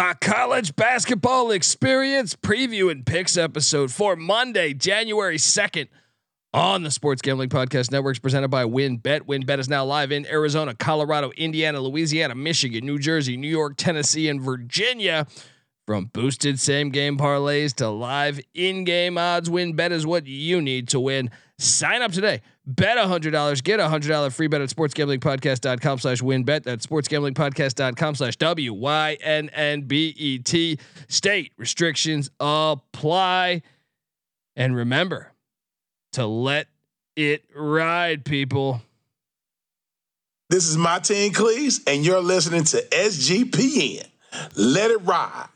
The college basketball experience preview and picks episode for Monday, January 2nd on the Sports Gambling Podcast Networks presented by WynnBET. WynnBET is now live in Arizona, Colorado, Indiana, Louisiana, Michigan, New Jersey, New York, Tennessee, and Virginia. From boosted same game parlays to live in game odds, WynnBET is what you need to win. Sign up today. Bet $100. Get a $100 free bet at sportsgamblingpodcast.com slash wynnbet. That's sportsgamblingpodcast.com slash W-Y-N-N-B-E-T. State restrictions apply. And remember to let it ride, people. This is Martin Cleese, and you're listening to SGPN. Let it ride.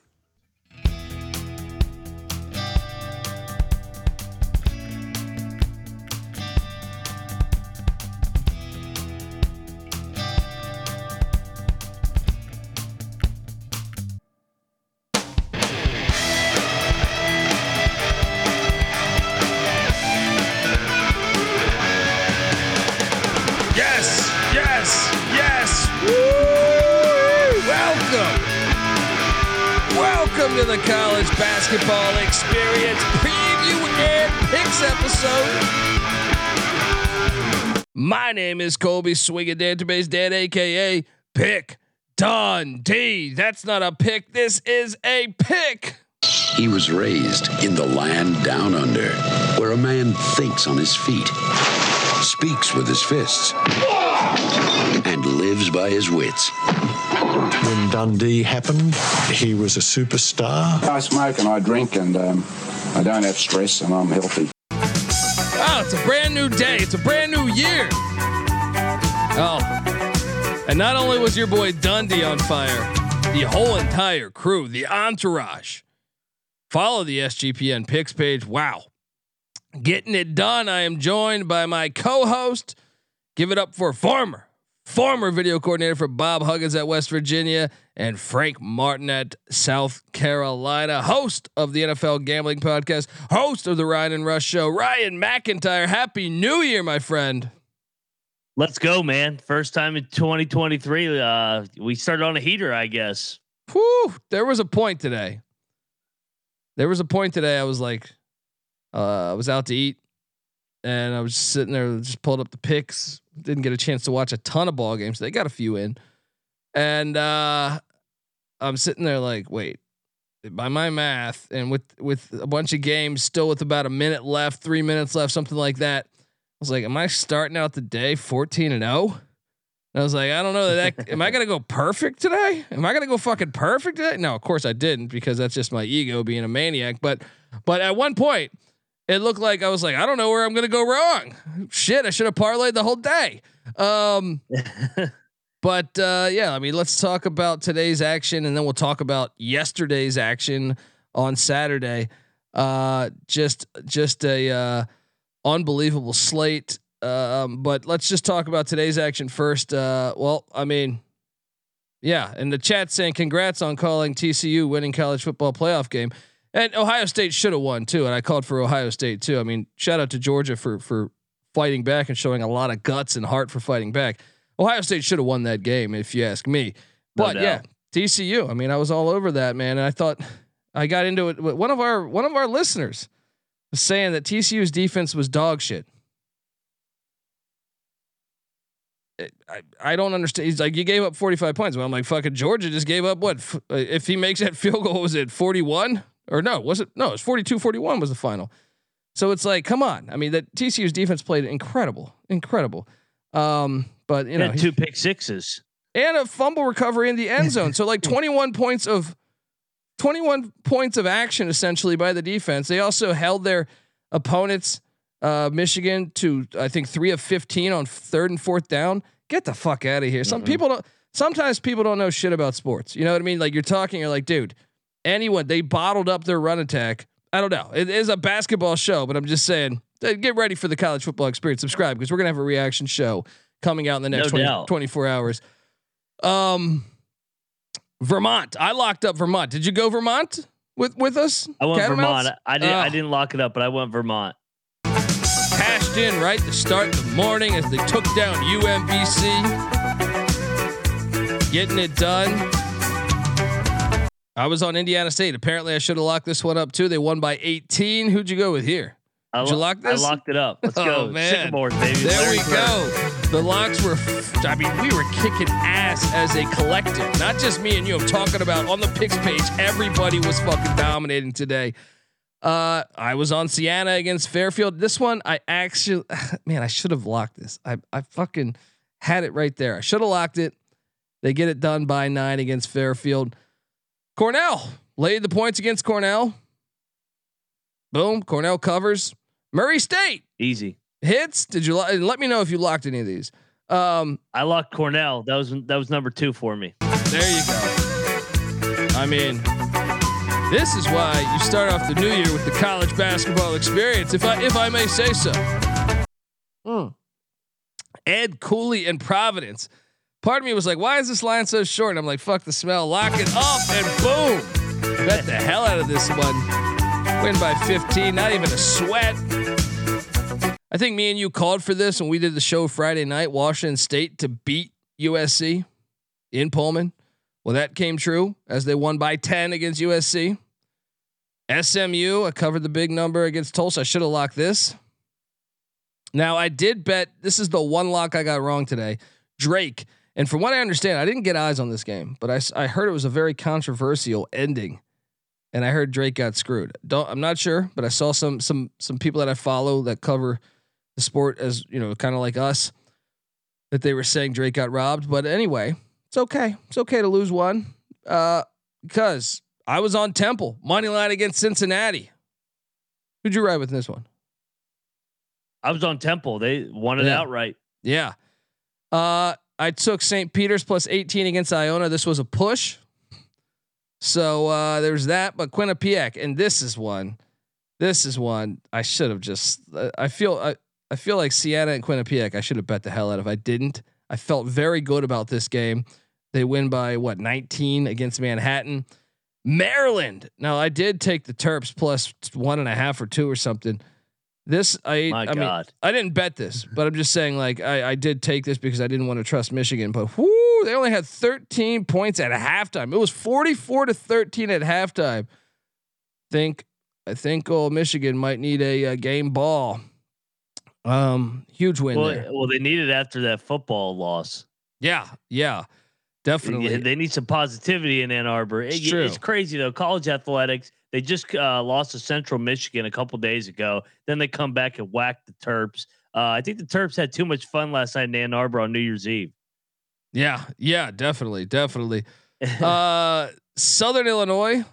My name is Colby Swinging Database Dad, aka Pick Dundee. That's not a pick. This is a pick. He was raised in the land down under, where a man thinks on his feet, speaks with his fists, and lives by his wits. When Dundee happened, he was a superstar. I smoke and I drink and um, I don't have stress and I'm healthy. Oh, it's a brand new day. It's a brand new year. Oh. And not only was your boy Dundee on fire, the whole entire crew, the entourage. Follow the SGPN picks page. Wow. Getting it done. I am joined by my co-host. Give it up for former, former video coordinator for Bob Huggins at West Virginia and Frank Martin at South Carolina, host of the NFL Gambling Podcast, host of the Ryan and Rush Show, Ryan McIntyre. Happy New Year, my friend. Let's go, man. First time in 2023. Uh, we started on a heater, I guess. Whew, there was a point today. There was a point today. I was like, uh, I was out to eat, and I was just sitting there, just pulled up the picks. Didn't get a chance to watch a ton of ball games. They got a few in, and uh, I'm sitting there like, wait, by my math, and with with a bunch of games still with about a minute left, three minutes left, something like that. I was like, am I starting out the day 14 and 0? I was like, I don't know that. that am I gonna go perfect today? Am I gonna go fucking perfect today? No, of course I didn't because that's just my ego being a maniac. But but at one point, it looked like I was like, I don't know where I'm gonna go wrong. Shit, I should have parlayed the whole day. Um, but uh, yeah, I mean, let's talk about today's action, and then we'll talk about yesterday's action on Saturday. Uh, just just a uh, unbelievable slate. Um, but let's just talk about today's action first. Uh, well, I mean, yeah, and the chat saying congrats on calling TCU winning college football playoff game, and Ohio State should have won too. And I called for Ohio State too. I mean, shout out to Georgia for for fighting back and showing a lot of guts and heart for fighting back. Ohio State should have won that game, if you ask me. But doubt. yeah, TCU. I mean, I was all over that man, and I thought I got into it. One of our one of our listeners was saying that TCU's defense was dog shit. I, I don't understand. He's like, you gave up 45 points. Well, I'm like, fucking Georgia just gave up what? Uh, if he makes that field goal, was it 41? Or no, was it? No, it was 42 41 was the final. So it's like, come on. I mean, that TCU's defense played incredible, incredible. Um, but you know, two pick sixes. and a fumble recovery in the end zone. So like 21 points of 21 points of action essentially by the defense. They also held their opponents uh, Michigan to I think 3 of 15 on third and fourth down. Get the fuck out of here. Some people don't sometimes people don't know shit about sports. You know what I mean? Like you're talking you're like, dude, anyone they bottled up their run attack. I don't know. It is a basketball show, but I'm just saying, uh, get ready for the college football experience. Subscribe because we're gonna have a reaction show coming out in the next No 20 24 hours. Um, Vermont. I locked up Vermont. Did you go Vermont with with us? I went Vermont. I didn't. I Oh, didn't lock it up, but I went Vermont. cashed in right to start the morning as they took down UMBC. Getting it done. I was on Indiana State. Apparently, I should have locked this one up too. They won by 18. Who'd you go with here? I, Did you lo- lock I locked it up. Let's Oh, go. man. Sycamores, baby. There Larry we Bird. go. The locks were, f- I mean, we were kicking ass as a collective, not just me and you. I'm talking about on the picks page, everybody was fucking dominating today. Uh, I was on Siena against Fairfield. This one, I actually, man, I should have locked this. I, I fucking had it right there. I should have locked it. They get it done by nine against Fairfield. Cornell laid the points against Cornell. Boom. Cornell covers. Murray State Easy. hits. Did you let me know if you locked any of these? Um, I locked Cornell. That was that was number two for me. there you go. I mean, this is why you start off the new year with the college basketball experience, if I if I may say so. Hmm. Ed Cooley and Providence. Part of me was like, why is this line so short? And I'm like, fuck the smell. Lock it up and boom. Bet the hell out of this one. Win by 15. Not even a sweat. I think me and you called for this when we did the show Friday night. Washington State to beat USC in Pullman. Well, that came true as they won by 10 against USC. SMU, I covered the big number against Tulsa. I should have locked this. Now, I did bet this is the one lock I got wrong today. Drake. And from what I understand, I didn't get eyes on this game, but I, I heard it was a very controversial ending. And I heard Drake got screwed. Don't I'm not sure, but I saw some some some people that I follow that cover the sport as, you know, kind of like us that they were saying Drake got robbed, but anyway, it's okay. It's okay to lose one. Uh because I was on Temple, money line against Cincinnati. Who'd you ride with in this one? I was on Temple. They won it Yeah. outright. Yeah. Uh, I took St. Peter's plus 18 against Iona. This was a push. So uh, there's that. But Quinnipiac, and this is one. This is one I should have just. Uh, I feel. I, I feel like Siena and Quinnipiac. I should have bet the hell out of. I didn't. I felt very good about this game. They win by what 19 against Manhattan. Maryland. Now I did take the Terps plus one and a half or two or something. This I My I mean I didn't bet this, but I'm just saying like I, I did take this because I didn't want to trust Michigan. But whoo, they only had 13 points at halftime. It was 44 to 13 at halftime. Think I think oh Michigan might need a, uh game ball. Um, huge win Well, there. well, they need it after that football loss. Yeah, yeah, definitely. Yeah, They need some positivity in Ann Arbor. It's It-. It's crazy though. College athletics. They just uh, lost to Central Michigan a couple days ago. Then they come back and whack the Terps. Uh, I think the Terps had too much fun last night in Ann Arbor on New Year's Eve. yeah, yeah, definitely, definitely. uh Southern Illinois,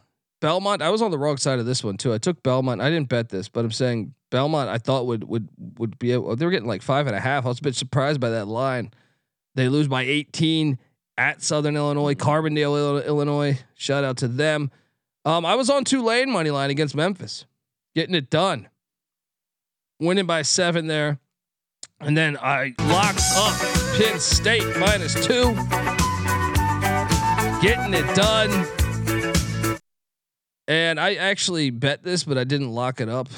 Belmont. I was on the wrong side of this one too. I took Belmont. I didn't bet this, but I'm saying Belmont. I thought would would would be. Able, they were getting like five and a half. I was a bit surprised by that line. They lose by 18 at Southern Illinois, Carbondale, Illinois. Shout out to them. Um, I was on Tulane money line against Memphis, getting it done, winning by seven there, and then I locked up Penn State minus two getting it done. And I actually bet this, but I didn't lock it up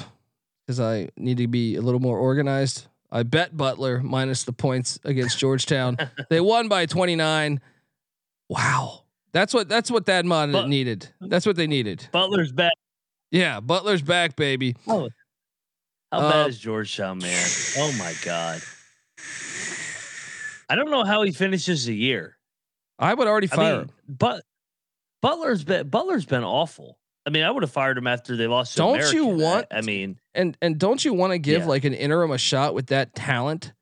because I need to be a little more organized. I bet Butler minus the points against Georgetown. they won by 29. Wow. That's what that's what that mod But- needed. That's what they needed. Butler's back. Yeah, Butler's back, baby. Oh, how Uh, bad is Georgetown, man? Oh my God. I don't know how he finishes the year. I would already I fire mean, him. but Butler's been Butler's been awful. I mean, I would have fired him after they lost. Don't you American. I- want- I, mean, And and don't you want to give Yeah. like an interim a shot with that talent?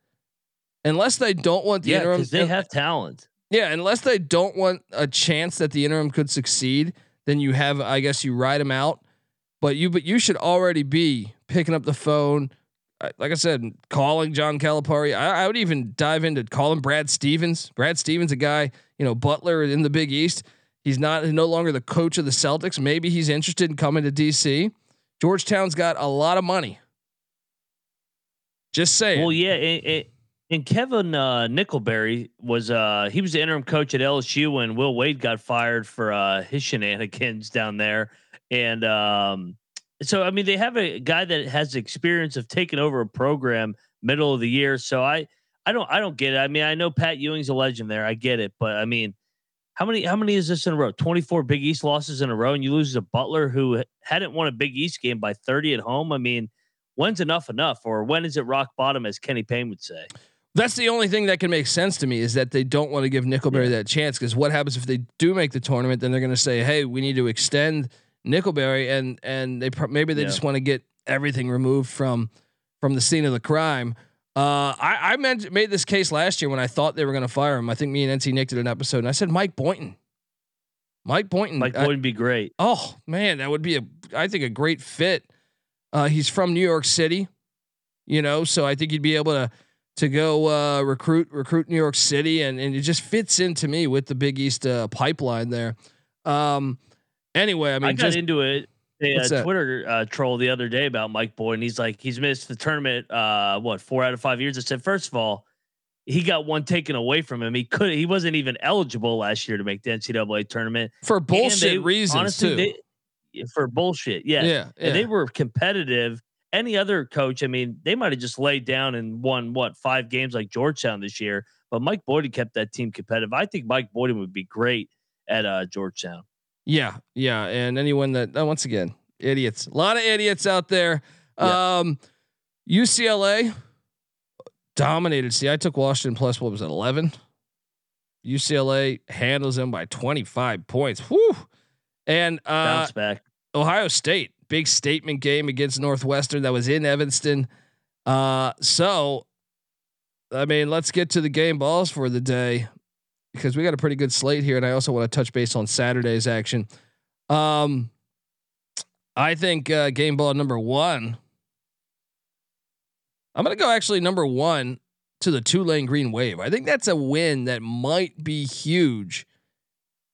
Unless they don't want the yeah, interim because they have talent. Yeah, unless they don't want a chance that the interim could succeed, then you have, I guess, you ride him out. But you, but you should already be picking up the phone, like I said, calling John Calipari. I, I would even dive into calling Brad Stevens. Brad Stevens, a guy, you know, Butler in the Big East. He's not no longer the coach of the Celtics. Maybe he's interested in coming to DC. Georgetown's got a lot of money. Just saying. Well, yeah, and Kevin uh, Nickelberry was uh, he was the interim coach at LSU when Will Wade got fired for uh, his shenanigans down there, and um, so I mean they have a guy that has experience of taking over a program middle of the year. So I I don't I don't get it. I mean I know Pat Ewing's a legend there. I get it, but I mean how many how many is this in a row? 24 Big East losses in a row, and you lose to Butler who hadn't won a Big East game by 30 at home. I mean, when's enough enough, or when is it rock bottom, as Kenny Payne would say? That's the only thing that can make sense to me is that they don't want to give Nickelberry that chance because what happens if they do make the tournament? Then they're going to say, "Hey, we need to extend Nickelberry," and and they pro- maybe they Yeah. just want to get everything removed from from the scene of the crime. Uh, I, I meant, made this case last year when I thought they were going to fire him. I think me and NC Nick did an episode, and I said Mike Boynton. Mike Boynton. Mike I- Boyd would be great. Oh man, that would be a I think a great fit. Uh, he's from New York City, you know, so I think he'd be able to to go uh, recruit recruit New York City, and and it just fits into me with the Big East uh, pipeline there. Um, anyway, I I, got just into it. A uh. Twitter uh, troll the other day about Mike Boyd, and he's like, he's missed the tournament. Uh, what four out of five years? I said, first of all, he got one taken away from him. He could, he wasn't even eligible last year to make the NCAA tournament. for bullshit they- reasons honestly, too. they- for bullshit, yeah. yeah, yeah. And they were competitive. Any other coach, I mean, they might have just laid down and won what five games like Georgetown this year. But Mike Boyd kept that team competitive. I think Mike Boyd would be great at uh, Georgetown. Yeah, yeah, and anyone that uh, once again, idiots. A lot of idiots out there. Yeah. Um UCLA dominated. See, I took Washington plus what was it, 11? UCLA handles them by 25 points. Whew. And uh Bounce back. Ohio State, big statement game against Northwestern that was in Evanston. Uh so I mean, let's get to the game balls for the day because we got a pretty good slate here and I also want to touch base on Saturday's action. Um I think uh game ball number 1 I'm going to go actually number 1 to the Tulane Green Wave. I think that's a win that might be huge.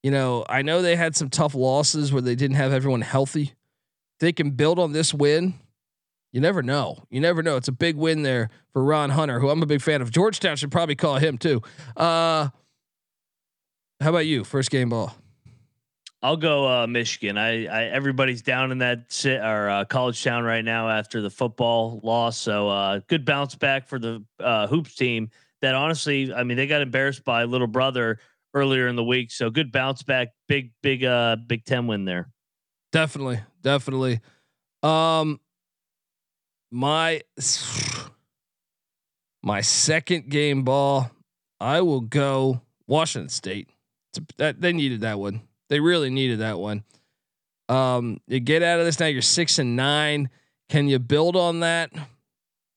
You know, I know they had some tough losses where they didn't have everyone healthy. They can build on this win. You never know. You never know. It's a big win there for Ron Hunter, who I'm a big fan of. Georgetown should probably call him too. Uh, how about you? First game ball. I'll go uh, Michigan. I, I everybody's down in that sit or uh, college town right now after the football loss. So uh, good bounce back for the uh, hoops team. That honestly, I mean, they got embarrassed by little brother earlier in the week. So good bounce back. Big big uh Big Ten win there. Definitely, definitely. Um, my my second game ball, I will go Washington State. A- that they needed that one. They really needed that one. Um, you get out of this now. You're six and nine. Can you build on that?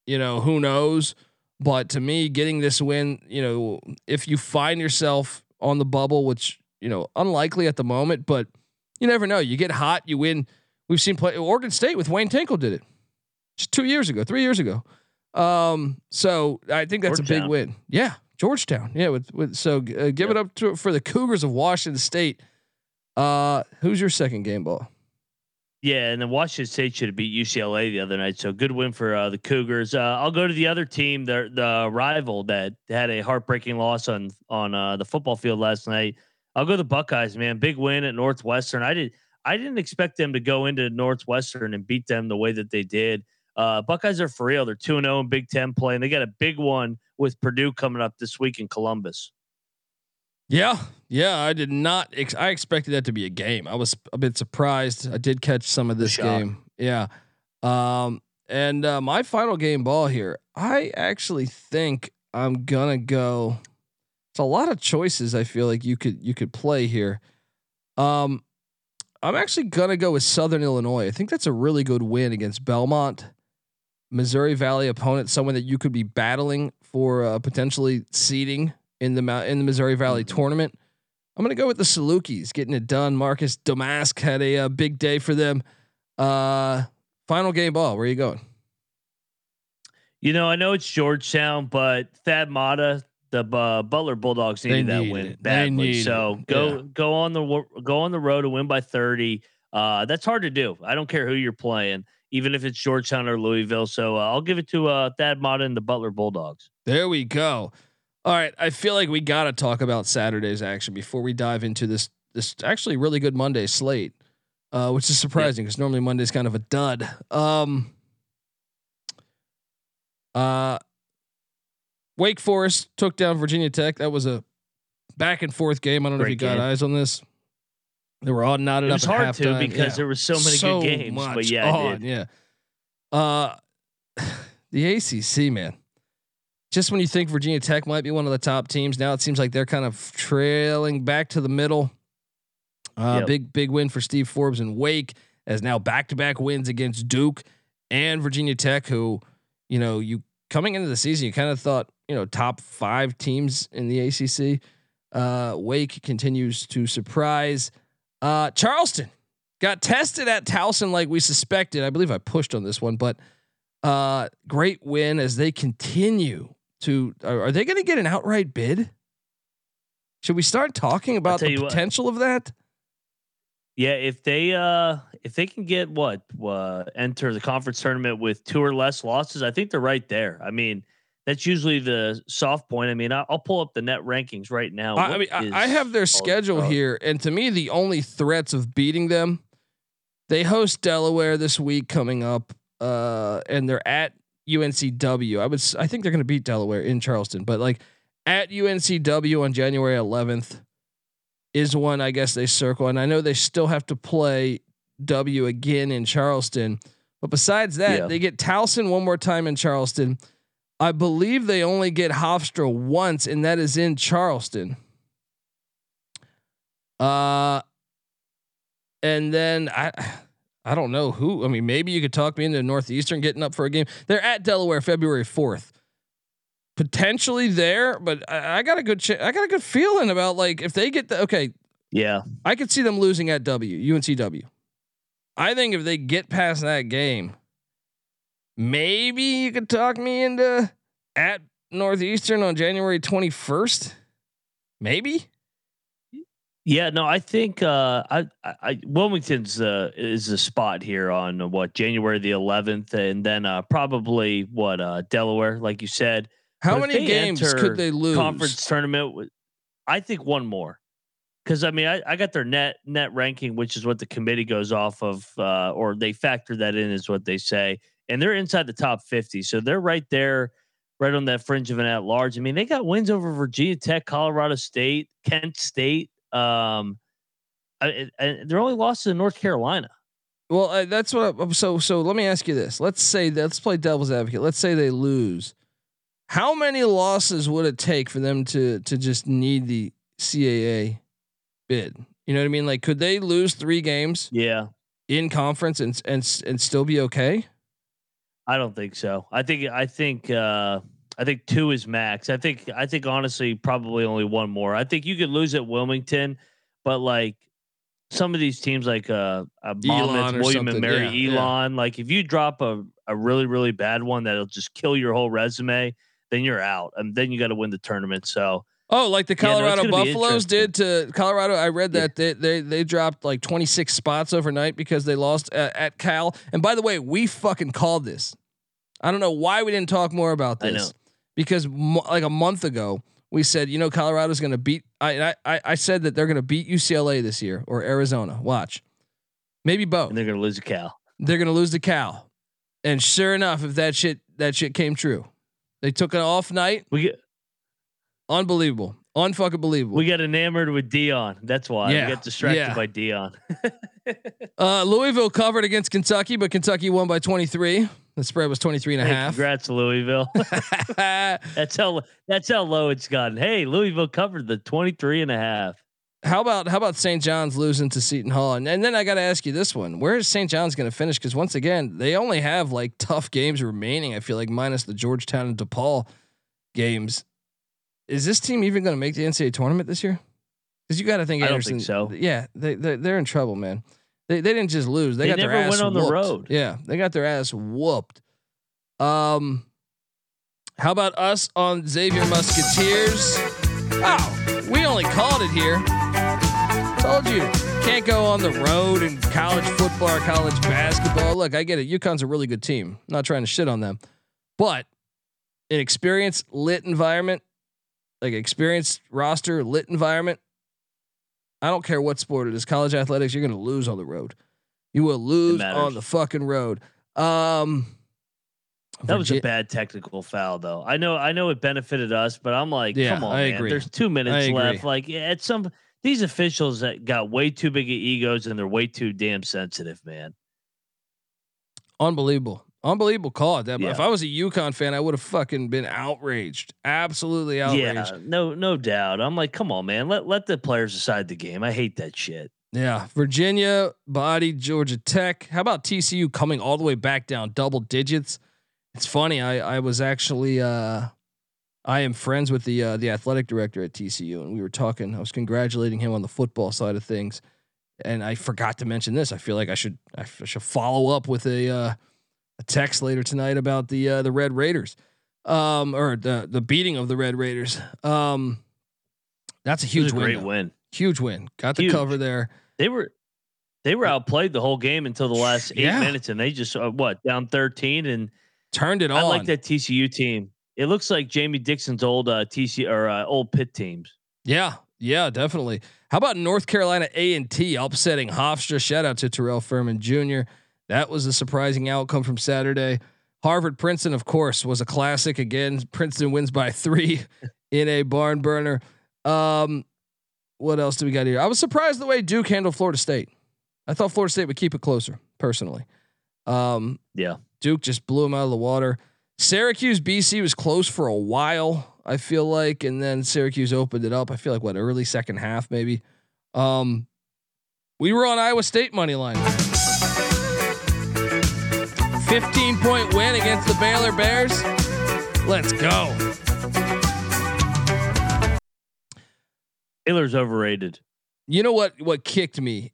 You know, who knows? But to me, getting this win, you know, if you find yourself on the bubble, which you know, unlikely at the moment, but you never know. You get hot, you win. We've seen play Oregon State with Wayne Tinkle did it just two years ago, three years ago. Um, so I think that's a big win. Yeah, Georgetown. Yeah, with with so uh, give it up to for the Cougars of Washington State. Uh, who's your second game ball? Yeah, and then Washington State should have beat UCLA the other night. So good win for uh, the Cougars. Uh, I'll go to the other team, the the rival that had a heartbreaking loss on on uh, the football field last night. I'll go the Buckeyes, man. Big win at Northwestern. I did I didn't expect them to go into Northwestern and beat them the way that they did. Uh, Buckeyes are for real. They're two and zero in Big Ten play, and they got a big one with Purdue coming up this week in Columbus. Yeah, yeah. I did not. Ex- I expected that to be a game. I was a bit surprised. I did catch some of this game. Yeah. Um, and uh, my final game ball here. I actually think I'm gonna go. It's a lot of choices. I feel like you could you could play here. Um, I'm actually gonna go with Southern Illinois. I think that's a really good win against Belmont, Missouri Valley opponent, someone that you could be battling for uh, potentially seeding in the in the Missouri Valley tournament. I'm gonna go with the Salukis getting it done. Marcus Domask had a, uh big day for them. Uh, final game ball. Where are you going? You know, I know it's Georgetown, but Thad Matta, the uh, Butler Bulldogs needed that win it. Badly. So it. go Yeah. go on the go on the road to win by thirty. Uh, that's hard to do. I don't care who you're playing, even if it's Georgetown or Louisville. So uh, I'll give it to uh, Thad Matta and the Butler Bulldogs. There we go. All right, I feel like we got to talk about Saturday's action before we dive into this this actually really good Monday slate, uh, which is surprising because normally Monday's kind of a dud. Um, uh, Wake Forest took down Virginia Tech. That was a back and forth game. I don't know if you got eyes on this. They were all knotted It up was at hard to because Yeah. there were so many So good games. But yeah, on, yeah. Uh, the ACC man. Just when you think Virginia Tech might be one of the top teams, now it seems like they're kind of trailing back to the middle. Uh, Yep. Big big win for Steve Forbes and Wake as now back to back wins against Duke and Virginia Tech, who you know you coming into the season you kind of thought you know top five teams in the ACC. Uh, Wake continues to surprise. Uh, Charleston got tested at Towson like we suspected. I believe I pushed on this one, but uh, great win as they continue to. Are, are they going to get an outright bid? Should we start talking about the you what. potential of that? Yeah, if they uh if they can get what uh, enter the conference tournament with two or less losses, I think they're right there. I mean, that's usually the soft point. I mean, I'll pull up the net rankings right now. I, I mean, I, have their schedule here, and to me, the only threats of beating them, they host Delaware this week coming up, uh, and they're at UNCW. I would, I think they're going to beat Delaware in Charleston, but like at UNCW on January 11th is one I guess they circle, and I know they still have to play W again in Charleston, but besides that, Yeah. they get Towson one more time in Charleston. I believe they only get Hofstra once, and that is in Charleston. Uh, and then I, I don't know who. I mean, maybe you could talk me into Northeastern getting up for a game. They're at Delaware February fourth, potentially there, but I, I got a good, ch- I got a good feeling about like if they get the okay. Yeah, I could see them losing at W UNCW. I think if they get past that game, maybe you could talk me into at Northeastern on January twenty first. Maybe. yeah. No, I think uh, I, I, Wilmington's uh, is a spot here on uh, what January the 11th, and then uh, probably what uh, Delaware, like you said. How But many games could they lose? conference tournament. I think one more, because I mean I, I got their net net ranking, which is what the committee goes off of, uh, or they factor that in, is what they say, and they're inside the top fifty, so they're right there, right on that fringe of an at large. I mean they got wins over Virginia Tech, Colorado State, Kent State. Um, I, their only lost to North Carolina. Well, uh, that's what. I'm, so so let me ask you this. Let's say let's play devil's advocate. Let's say they lose. How many losses would it take for them to to just need the CAA bid? You know what I mean? Like, could they lose three games Yeah, in conference and and and still be okay? I don't think so. I think I think uh I think two is max. I think I think honestly probably only one more. I think you could lose at Wilmington, but like some of these teams like uh, uh Monmouth, or William something, and Mary, yeah, yeah. Elon, like if you drop a, a really really bad one that'll just kill your whole resume, then you're out, and then you got to win the tournament. So Oh, like the Yeah, no, Colorado Buffaloes did to Colorado. I read Yeah. that they, they they dropped like 26 spots overnight because they lost at, at Cal. And by the way, we fucking called this. I don't know why we didn't talk more about I this. know. Because mo- like a month ago, we said you know Colorado's going to beat. I, I I said that they're going to beat UCLA this year or Arizona. Watch, maybe both. and they're gonna lose a Cal. They're going to lose to Cal. And sure enough, if that shit that shit came true, they took an off night. We get Unbelievable, unfucking believable. we got enamored with Deion. That's why Yeah, we got distracted yeah. by Deion. Uh, Louisville covered against Kentucky, but Kentucky won by 23. The spread was 23 and a Hey, half. congrats, Louisville. That's how that's how low it's gotten. Hey, Louisville covered the 23 and a half. how about how about St. John's losing to Seton Hall? And, and then I got to ask you this one: Where is St. John's going to finish? Because once again, they only have like tough games remaining. I feel like minus the Georgetown and DePaul games. Is this team even going to make the NCAA tournament this year? Because you got to think I don't think so. Yeah, they they're, they're in trouble, man. They they didn't just lose; they, They got their ass went on the whooped. road. Yeah, they got their ass whooped. Um, how about us on Xavier Musketeers? Oh, we only called it here. Told you can't go on the road in college football or college basketball. Look, I get it. UConn's a really good team. I'm not trying to shit on them, but an experienced lit environment, like experienced roster lit environment. I don't care what sport it is. College athletics, you're going to lose on the road. You will lose on the fucking road. Um, That was a bad technical foul, though. I know, I know it benefited us, but I'm like, Yeah, come on, I man. agree. There's two minutes left. Like at some these officials that got way too big of egos and they're way too damn sensitive, man. Unbelievable. Unbelievable call. That if I was a UConn fan, I would have fucking been outraged. Absolutely outraged. Yeah, no, no doubt. I'm like, come on, man. Let let the players decide the game. I hate that shit. Yeah. Virginia body Georgia Tech. How about TCU coming all the way back down double digits? It's funny. I I was actually uh I am friends with the uh, the athletic director at TCU and we were talking. I was congratulating him on the football side of things. And I forgot to mention this. I feel like I should I should follow up with a uh, a text later tonight about the uh, the Red Raiders. Um or the the beating of the Red Raiders. Um that's a huge a win. great though. win. Huge win. Got the Huge. cover there. They were they were outplayed the whole game until the last eight Yeah. minutes, and they just uh, what down 13. And Turned it on. I like that TCU team. It looks like Jamie Dixon's old uh, TC or uh, old Pitt teams. Yeah, yeah, definitely. How about North Carolina A and T upsetting Hofstra? Shout out to Terrell Furman Jr. That was a surprising outcome from Saturday. Harvard Princeton, of course, was a classic again. Princeton wins by three in a barn burner. Um, what else do we got here? I was surprised the way Duke handled Florida State. I thought Florida State would keep it closer, personally. Um, Yeah. Duke just blew him out of the water. Syracuse BC was close for a while, I feel like, and then Syracuse opened it up. I feel like what early second half maybe. Um, we were on Iowa State money line. 15 point win against the Baylor Bears. Let's go. Baylor's overrated. You know what what kicked me?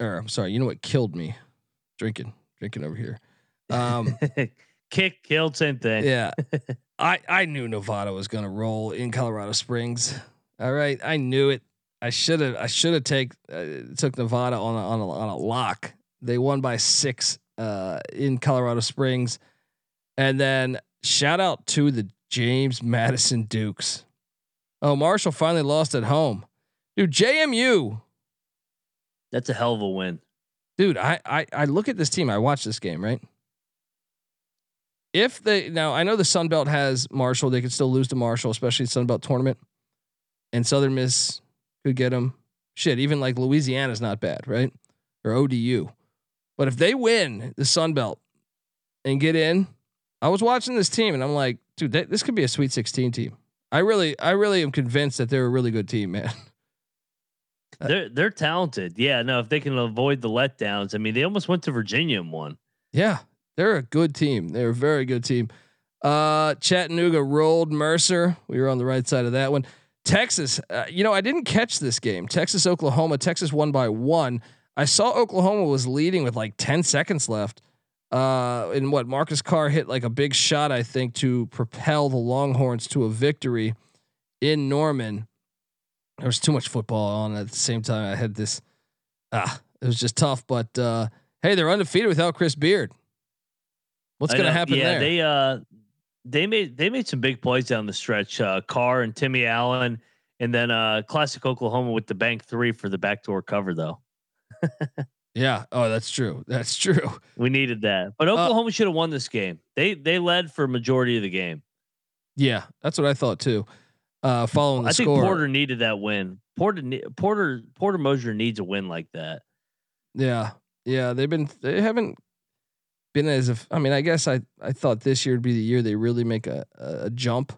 Or I'm sorry, you know what killed me? Drinking, drinking over here. Um, Kick, killed, same thing. Yeah. I I knew Nevada was gonna roll in Colorado Springs. All right, I knew it. I should have I should have take uh, took Nevada on a, on a on a lock. They won by six uh, in Colorado Springs, and then shout out to the James Madison Dukes. Oh, Marshall finally lost at home, dude. JMU, That's a hell of a win. dude. I I I look at this team. I watch this game right. If they now, I know the Sun Belt has Marshall. They could still lose to Marshall, especially Sun Belt tournament. And Southern Miss could get them. Shit, even like Louisiana's not bad, right? Or ODU. But if they win the Sun Belt and get in, I was watching this team and I'm like, dude, that, this could be a Sweet 16 team. I really, I really am convinced that they're a really good team, man. They're they're talented. Yeah, no, if they can avoid the letdowns. I mean, they almost went to Virginia and won. Yeah, they're a good team. They're a very good team. Uh, Chattanooga rolled Mercer. We were on the right side of that one. Texas, uh, you know, I didn't catch this game. Texas, Oklahoma. Texas won by one. I saw Oklahoma was leading with like 10 seconds left. Uh, and what Marcus Carr hit like a big shot, I think, to propel the Longhorns to a victory in Norman. There was too much football on at the same time. I had this, ah, it was just tough. But uh, hey, they're undefeated without Chris Beard. What's going to happen yeah, there? They uh they made they made some big plays down the stretch. Uh Carr and Timmy Allen, and then uh classic Oklahoma with the bank three for the backdoor cover though. Yeah. Oh, that's true. That's true. We needed that. But Oklahoma should have won this game. They they led for majority of the game. Yeah, that's what I thought too. Uh, following the score. I think. Porter needed that win. Porter Porter Porter Moser needs a win like that. Yeah, yeah. They've been. They haven't been as if. I mean, I guess I I thought this year would be the year they really make a a jump,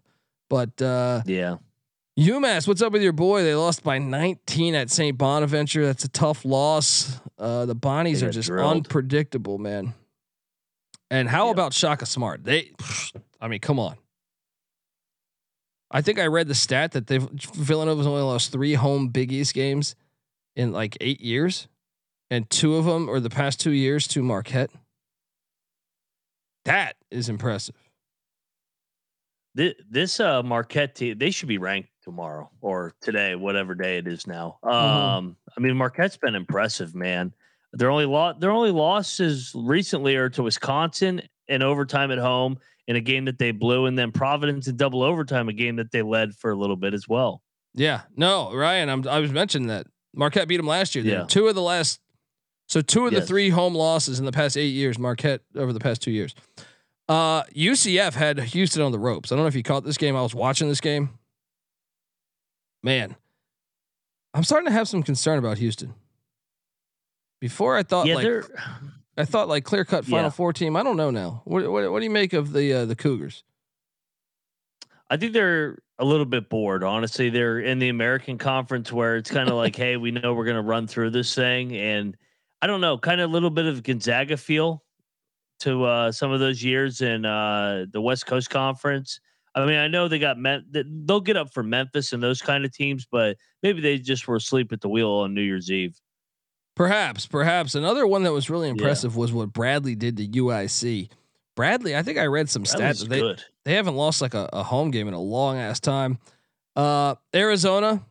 but uh, Yeah. UMass, what's up with your boy? They lost by 19 at St. Bonaventure. That's a tough loss. Uh, the Bonnies are just drilled. unpredictable, man. And how Yeah. about Shaka Smart? They, I mean, come on. I think I read the stat that they've Villanova's only lost three home Big East games in like eight years, and two of them, or the past two years, to Marquette. That is impressive. This, this uh Marquette team, they should be ranked tomorrow or today, whatever day it is now. Mhm. Um, I mean, Marquette's been impressive, man. Their only lo- their only losses recently are to Wisconsin in overtime at home in a game that they blew, and then Providence in double overtime, a game that they led for a little bit as well. Yeah, no, Ryan. I'm, I was mentioning that Marquette beat them last year. Yeah. Yeah. Two of the last, so two of the three home losses in the past eight years, Marquette over the past two years. Uh, UCF had Houston on the ropes. I don't know if you caught this game. I was watching this game. Man, I'm starting to have some concern about Houston. Before I thought yeah, like I thought like clear cut Final Yeah. Four team. I don't know now. What, what what do you make of the uh, the Cougars? I think they're a little bit bored. Honestly, they're in the American Conference where it's kind of like, hey, we know we're going to run through this thing, and I don't know, kind of a little bit of Gonzaga feel to uh, some of those years in uh, the West Coast Conference. I mean, I know they got Mem- they'll get up for Memphis and those kind of teams, but maybe they just were asleep at the wheel on New Year's Eve. Perhaps, perhaps another one that was really impressive was what Bradley did to UIC. Bradley, I think I read some That stats. They, good. they haven't lost like a, a home game in a long ass time. Uh, Arizona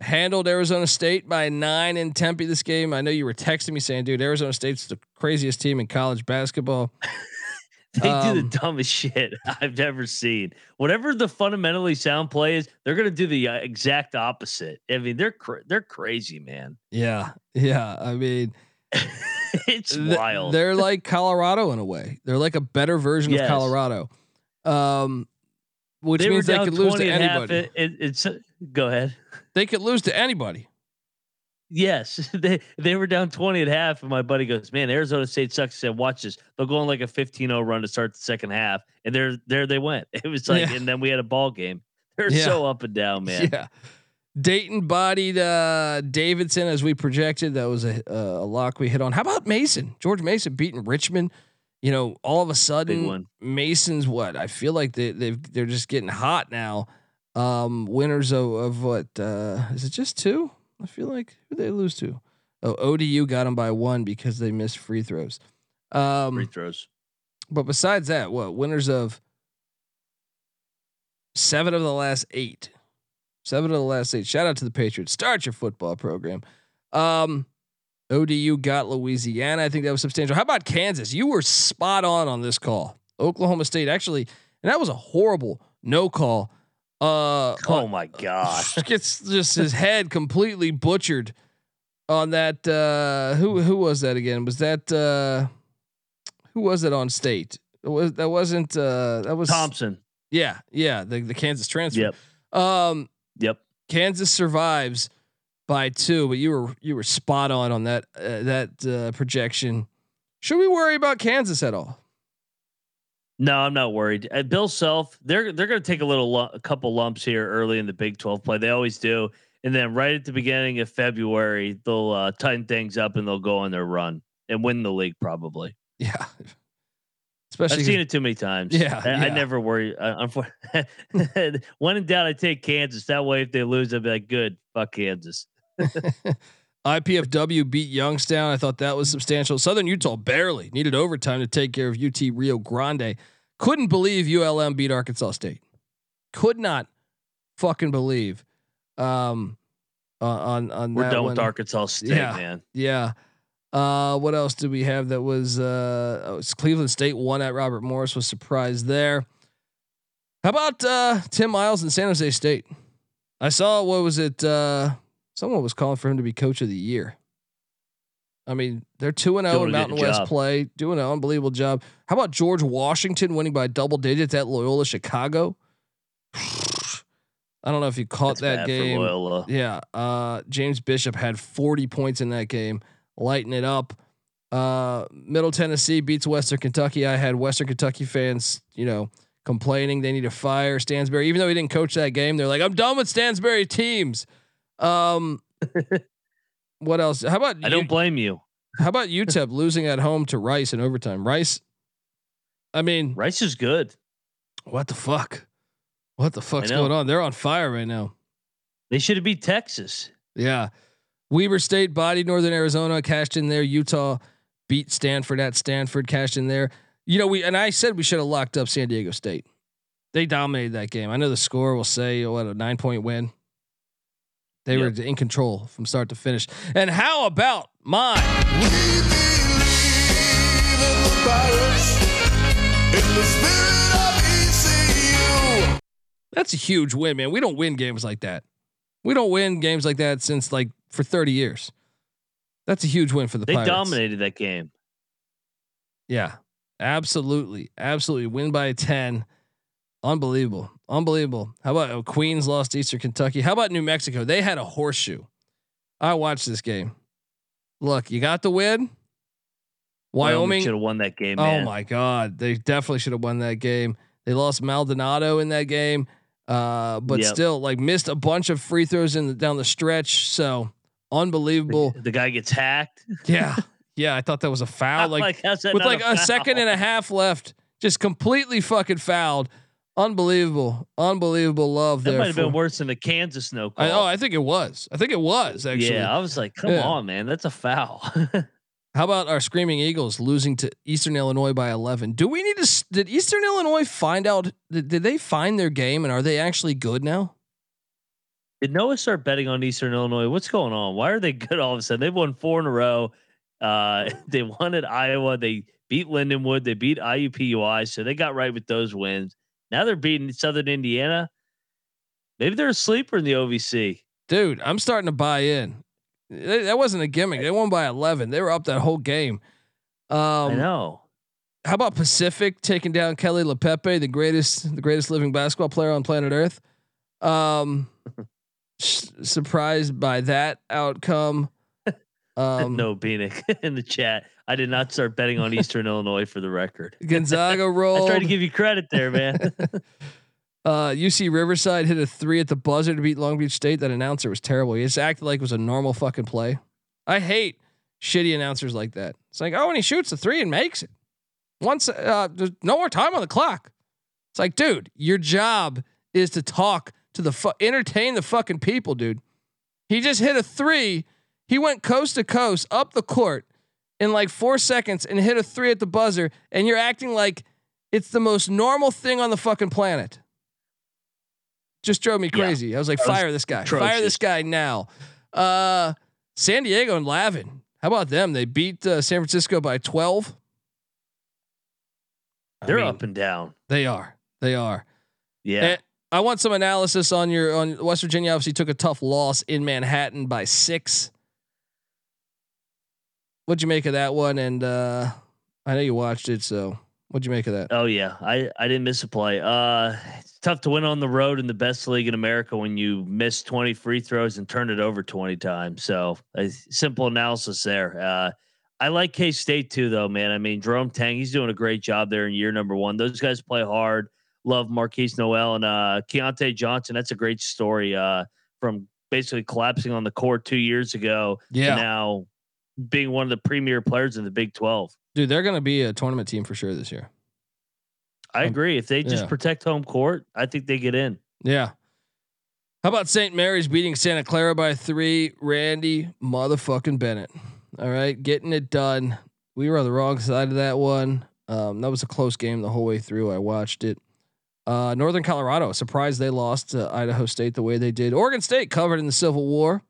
handled Arizona State by nine in Tempe this game. I know you were texting me saying, dude, Arizona State's the craziest team in college basketball. They Um, do the dumbest shit I've ever seen. Whatever the fundamentally sound play is, they're gonna do the uh, exact opposite. I mean, they're cra- they're crazy, man. Yeah. Yeah. I mean, it's th- wild. they're like Colorado in a way. They're like a better version Yes. of Colorado. Um, which they means they could lose to 20 half. anybody. It, it, it's go ahead. They could lose to anybody. Yes, they they were down twenty at half, and my buddy goes, "Man, Arizona State sucks." I said, "Watch this. They'll go on like a 15-0 run to start the second half, and there there they went. It was like, Yeah. and then we had a ball game. They're Yeah. so up and down, man. Yeah. Dayton bodied uh, Davidson as we projected. That was a, a lock we hit on. How about Mason? George Mason beating Richmond. You know, all of a sudden. Mason's what? I feel like they they they're just getting hot now. Um, winners of, of what? Uh, is it just two? I feel like who they lose to? Oh, ODU got them by one because they missed free throws. Um, Free throws. but besides that, what winners of seven of the last eight, seven of the last eight. Shout out to the Patriots. Start your football program. Um, ODU got Louisiana. I think that was substantial. How about Kansas? You were spot on on this call. Oklahoma State actually, and that was a horrible no call. Uh, Oh my gosh. gets just his head completely butchered on that. Uh, who who was that again? Was that uh, who was it on state? It was that wasn't uh, that was Thompson. Yeah, yeah, the the Kansas transfer. Yep. Um, Yep. Kansas survives by two, but you were you were spot on on that uh, that uh, projection. Should we worry about Kansas at all? No, I'm not worried. Uh, Bill Self, they're they're going to take a little a couple lumps here early in the Big 12 play. They always do, and then right at the beginning of February, they'll uh, tighten things up and they'll go on their run and win the league probably. Yeah, Especially I've seen it too many times. Yeah, I, I never worry. Uh, unfor- when in doubt, I take Kansas. That way, if they lose, I'll be like, "Good, fuck Kansas." IPFW beat Youngstown. I thought that was substantial. Southern Utah barely needed overtime to take care of UT Rio Grande. Couldn't believe ULM beat Arkansas State. Could not fucking believe. Um, uh, on on We're done one. with Arkansas State, Yeah. man. Yeah. Uh, what else did we have that was uh oh, it's Cleveland State won at Robert Morris was surprised there. How about uh Tim Miles and San Jose State? I saw what was it uh someone was calling for him to be coach of the year. I mean, they're 2 and 0 in Mountain West job. play, doing an unbelievable job. How about George Washington winning by double digits at Loyola Chicago? I don't know if you caught That's that game. Yeah. Uh, James Bishop had 40 points in that game, lighting it up. Uh, Middle Tennessee beats Western Kentucky. I had Western Kentucky fans, you know, complaining they need to fire Stansbury, even though he didn't coach that game. They're like, I'm done with Stansbury teams. Um, what else? How about I you- don't blame you. how about UTEP losing at home to Rice in overtime? Rice. I mean, Rice is good. what the fuck? What the fuck's going on? They're on fire right now. They should have beat Texas. Yeah. Weber State body Northern Arizona, cashed in there. Utah beat Stanford at Stanford, cashed in there. You know, we and I said we should have locked up San Diego State. They dominated that game. I know the score will say what a nine point win. They were in control from start to finish. And how about mine? That's a huge win, man. We don't win games like that. We don't win games like that since like for 30 years. That's a huge win for the They Pirates. dominated that game. Yeah. Absolutely, absolutely. Win by ten. Unbelievable, unbelievable. How about oh, Queens lost Eastern Kentucky? How about New Mexico? They had a horseshoe. I watched this game. Look, you got the win. Wyoming should have won that game. Oh Man. my God, they definitely should have won that game. They lost Maldonado in that game, uh, but Yep. still, like missed a bunch of free throws in the, down the stretch. So unbelievable. The guy gets hacked. yeah, yeah. I thought that was a foul. Like, that with like a, foul? second and a half left, just completely fucking fouled. Unbelievable, unbelievable love That there. might have for- been worse than the Kansas snow call. I, oh, I think it was. I think it was actually. yeah, I was like, come Yeah. on, man, that's a foul. How about our Screaming Eagles losing to Eastern Illinois by 11? Do we need to? Did Eastern Illinois find out? Did, did they find their game and are they actually good now? Did Noah start betting on Eastern Illinois? What's going on? Why are they good all of a sudden? They've won four in a row. Uh, they won at Iowa. They beat Lindenwood. They beat IUPUI. So they got right with those wins. Now they're beating Southern Indiana. Maybe they're a sleeper in the OVC. Dude, I'm starting to buy in. That that wasn't a gimmick. They won by 11. They were up that whole game. I Um, know. how about Pacific taking down Kelly LePepe, the greatest, the greatest living basketball player on planet Earth? Um, s- surprised by that outcome. Um, no, Beanick in the chat. I did not start betting on Eastern Illinois for the record. Gonzaga roll. I tried to give you credit there, man. Uh, UC Riverside hit a three at the buzzer to beat Long Beach State. That announcer was terrible. He just acted like it was a normal fucking play. I hate shitty announcers like that. It's like, oh, and he shoots a three and makes it. Once, uh, there's no more time on the clock. It's like, dude, your job is to talk to the fu- entertain the fucking people, dude. He just hit a three. He went coast to coast up the court in like four seconds and hit a three at the buzzer, and you're acting like it's the most normal thing on the fucking planet just drove me Yeah. crazy. I was like, That was fire this guy, fire this guy now. Uh, San Diego and Lavin, how about them? They beat uh, San Francisco by 12. They're mean, up and down. They are. They are. Yeah. And I want some analysis on your on West Virginia. Obviously, took a tough loss in Manhattan by six. What'd you make of that one? And uh, I know you watched it, so what'd you make of that? Oh yeah, I I didn't miss a play. Uh, it's tough to win on the road in the best league in America when you miss twenty free throws and turn it over twenty times. So a simple analysis there. Uh, I like K State too, though, man. I mean, Jerome Tang, he's doing a great job there in year number one. Those guys play hard. Love Markquis Nowell and uh, Keyontae Johnson. That's a great story. Uh, from basically collapsing on the court two years ago Yeah, now being one of the premier players in the Big Twelve. dude, they're gonna be a tournament team for sure this year. I Um, agree. If they just yeah. protect home court, I think they get in. Yeah. How about St. Mary's beating Santa Clara by three? Randy motherfucking Bennett. All right, getting it done. We were on the wrong side of that one. Um, that was a close game the whole way through. I watched it. Uh, Northern Colorado, surprised they lost to Idaho State the way they did. Oregon State covered in the Civil War,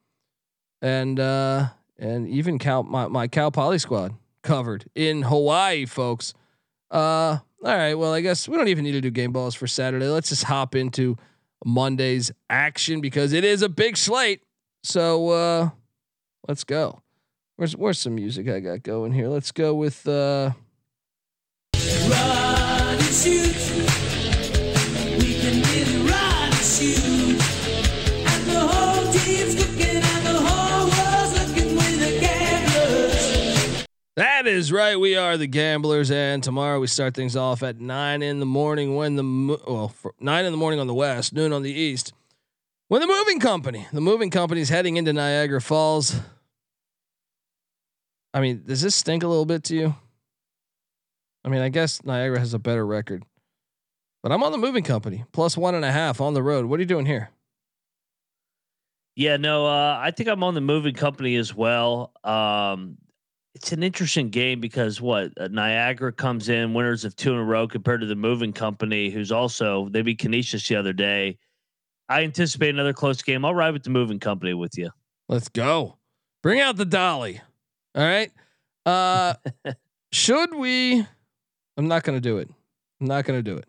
and uh, and even Cal my, my Cal Poly squad covered in Hawaii, folks. Uh, all right. Well, I guess we don't even need to do game balls for Saturday. Let's just hop into Monday's action because it is a big slate. So uh, let's go. Where's where's some music I got going here? Let's go with uh, Run and shoot. We can really run is right. We are the Gamblers, and tomorrow we start things off at nine in the morning. When the well nine in the morning on the west, noon on the east. When the moving company, the moving company is heading into Niagara Falls. I mean, does this stink a little bit to you? I mean, I guess Niagara has a better record, but I'm on the moving company plus one and a half on the road. What are you doing here? Yeah, no, uh, I think I'm on the moving company as well. Um, it's an interesting game because what uh, Niagara comes in winners of two in a row compared to the moving company, who's also they beat Canisius the other day. I anticipate another close game. I'll ride with the moving company with you. Let's go. Bring out the dolly. All right. Uh should we I'm not going to do it. I'm not going to do it.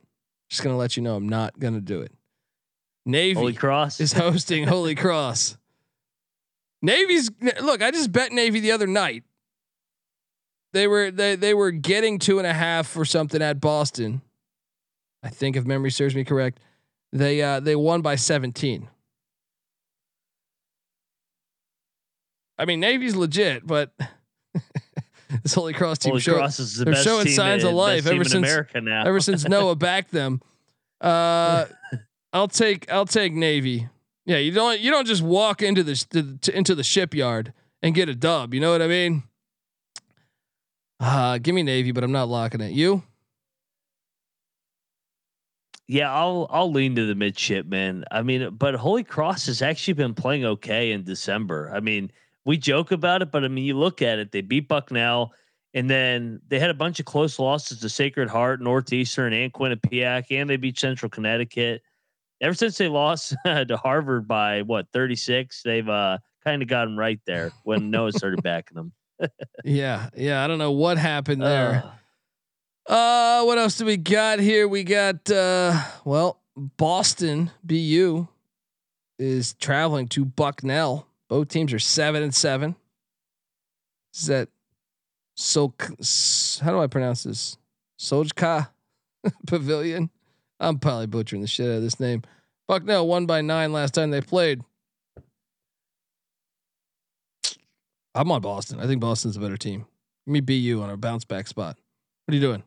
Just going to let you know I'm not going to do it. Navy Holy Cross. is hosting Holy Cross. Navy's look, I just bet Navy the other night. They were they they were getting two and a half or something at Boston. I think if memory serves me correct, they uh, they won by 17. I mean, Navy's legit, but this Holy Cross team Holy show, Cross is the they're best showing team signs in, of life ever since- America now. ever since Noah backed them. Uh, I'll take I'll take Navy. Yeah, you don't you don't just walk into the to, to, into the shipyard and get a dub. You know what I mean? Uh, give me Navy, but I'm not locking it. You? Yeah, I'll I'll lean to the midshipman. I mean, but Holy Cross has actually been playing okay in December. I mean, we joke about it, but I mean, you look at it, they beat Bucknell, and then they had a bunch of close losses to Sacred Heart, Northeastern, and Quinnipiac, and they beat Central Connecticut. Ever since they lost to Harvard by what 36, they've uh kind of gotten right there when Noah started backing them. Yeah, yeah. I don't know what happened there. Uh, Uh, what else do we got here? We got uh, well, Boston BU is traveling to Bucknell. Both teams are seven and seven. Is that so? How do I pronounce this? Sojka Pavilion. I'm probably butchering the shit out of this name. Bucknell won by nine last time they played. I'm on Boston. I think Boston's a better team. Give me BU on a bounce back spot. What are you doing?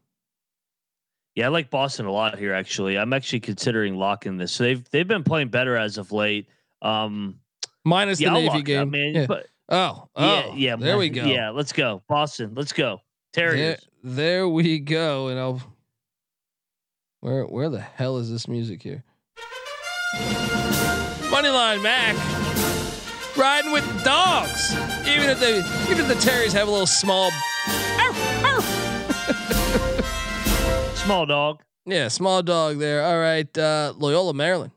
Yeah, I like Boston a lot here. Actually, I'm actually considering locking this. So they've they've been playing better as of late. Um, Minus yeah, the I'll Navy game. up, man. yeah. But oh, oh, yeah, There man. we go. Yeah, let's go, Boston. Let's go, There, Terriers. there we go. And I'll. Where where the hell is this music here? Moneyline Mac. Riding with dogs. Even if they even if the Terriers have a little small. Small dog. Yeah, small dog there. All right, uh, Loyola, Maryland.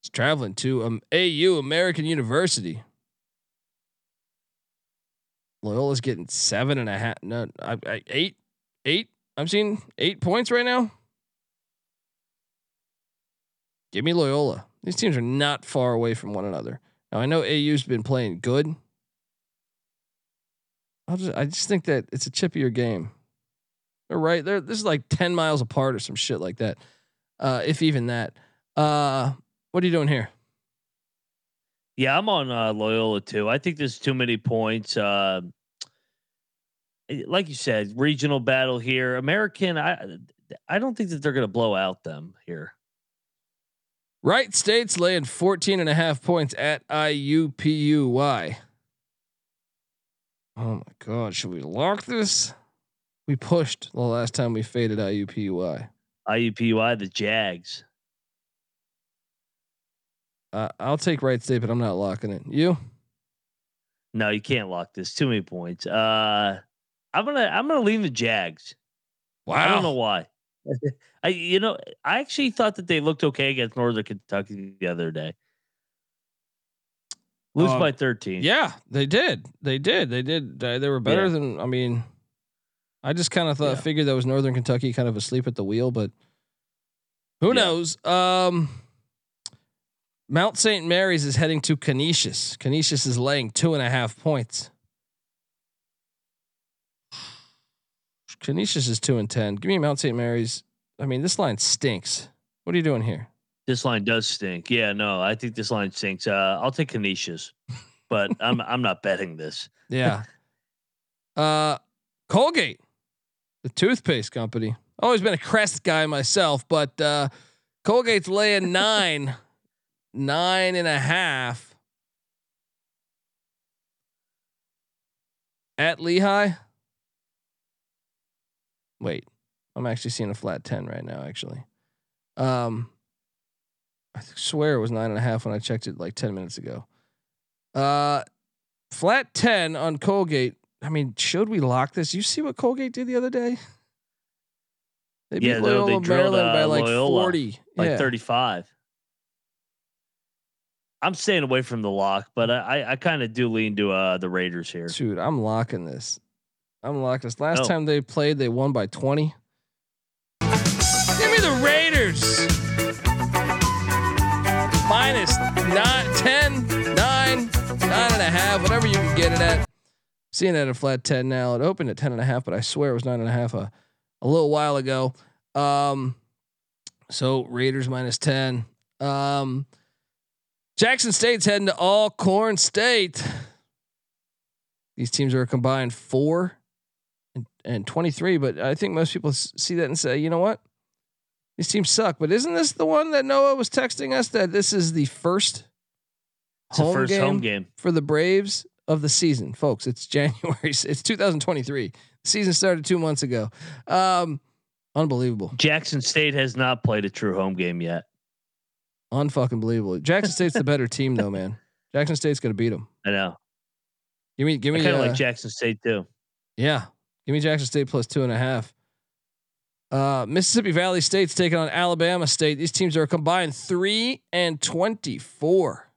It's traveling to um, AU American University. Loyola's getting seven and a half. No, I, I, eight, eight. I'm seeing eight points right now. Give me Loyola. These teams are not far away from one another. Now I know AU's been playing good. Just, I just think that it's a chippier game. They're right. They're this is like 10 miles apart or some shit like that. Uh, if even that. Uh, what are you doing here? Yeah, I'm on uh, Loyola too. I think there's too many points. Uh, eh, like you said, regional battle here. American, I I don't think that they're going to blow out them here. Wright State's laying 14 and a half points at IUPUI. Oh my God. Should we lock this? We pushed the last time we faded IUPUI. IUPUI, the Jags. Uh, I'll take Wright State, but I'm not locking it. You? No, you can't lock this. Too many points. Uh, I'm gonna I'm gonna lean the Jags. Wow. I don't know why. I you know I actually thought that they looked okay against Northern Kentucky the other day. Lose Uh, by 13. Yeah, they did. They did. They did. They were better Yeah. than. I mean, I just kind of thought, Yeah. figured that was Northern Kentucky kind of asleep at the wheel, but who Yeah. knows? Um, Mount St. Mary's is heading to Canisius. Canisius is laying two and a half points. Canisius is two and ten. Give me Mount St. Mary's. I mean, this line stinks. What are you doing here? This line does stink. Yeah, no, I think this line stinks. Uh, I'll take Canisius, but I'm I'm not betting this. Yeah. uh Colgate, the toothpaste company. Always been a Crest guy myself, but uh Colgate's laying nine, nine and a half at Lehigh. Wait, I'm actually seeing a flat 10 right now, actually. Um I swear it was nine and a half when I checked it like 10 minutes ago. Uh flat 10 on Colgate. I mean, should we lock this? You see what Colgate did the other day? They beat Yeah, they- drilled, Maryland by uh, like Loyola, 40. Like yeah. 35. I'm staying away from the lock, but I I, I kind of do lean to uh the Raiders here. Dude, I'm locking this. I'm locking this. Last Oh. time they played, they won by 20. Give me the Raiders. Minus nine, 10, 9, nine and a half, whatever you can get it at. Seeing it at a flat 10 now. It opened at 10 and a half, but I swear it was nine and a half a, a little while ago. Um, so Raiders minus 10. Um, Jackson State's heading to Alcorn State. These teams are combined four and, and 23, but I think most people see that and say, you know what? These teams suck. But isn't this the one that Noah was texting us that this is the first home first game home game. for the Braves of the season, folks? It's January. It's 2023. The season started two months ago. Um, unbelievable. Jackson State has not played a true home game yet. Unfucking believable. Jackson State's the better team, though, man. Jackson State's gonna beat them. I know. Give me, give me, kind of uh, like Jackson State too. yeah, give me Jackson State plus two and a half. Uh, Mississippi Valley State's taking on Alabama State. These teams are combined three and twenty-four.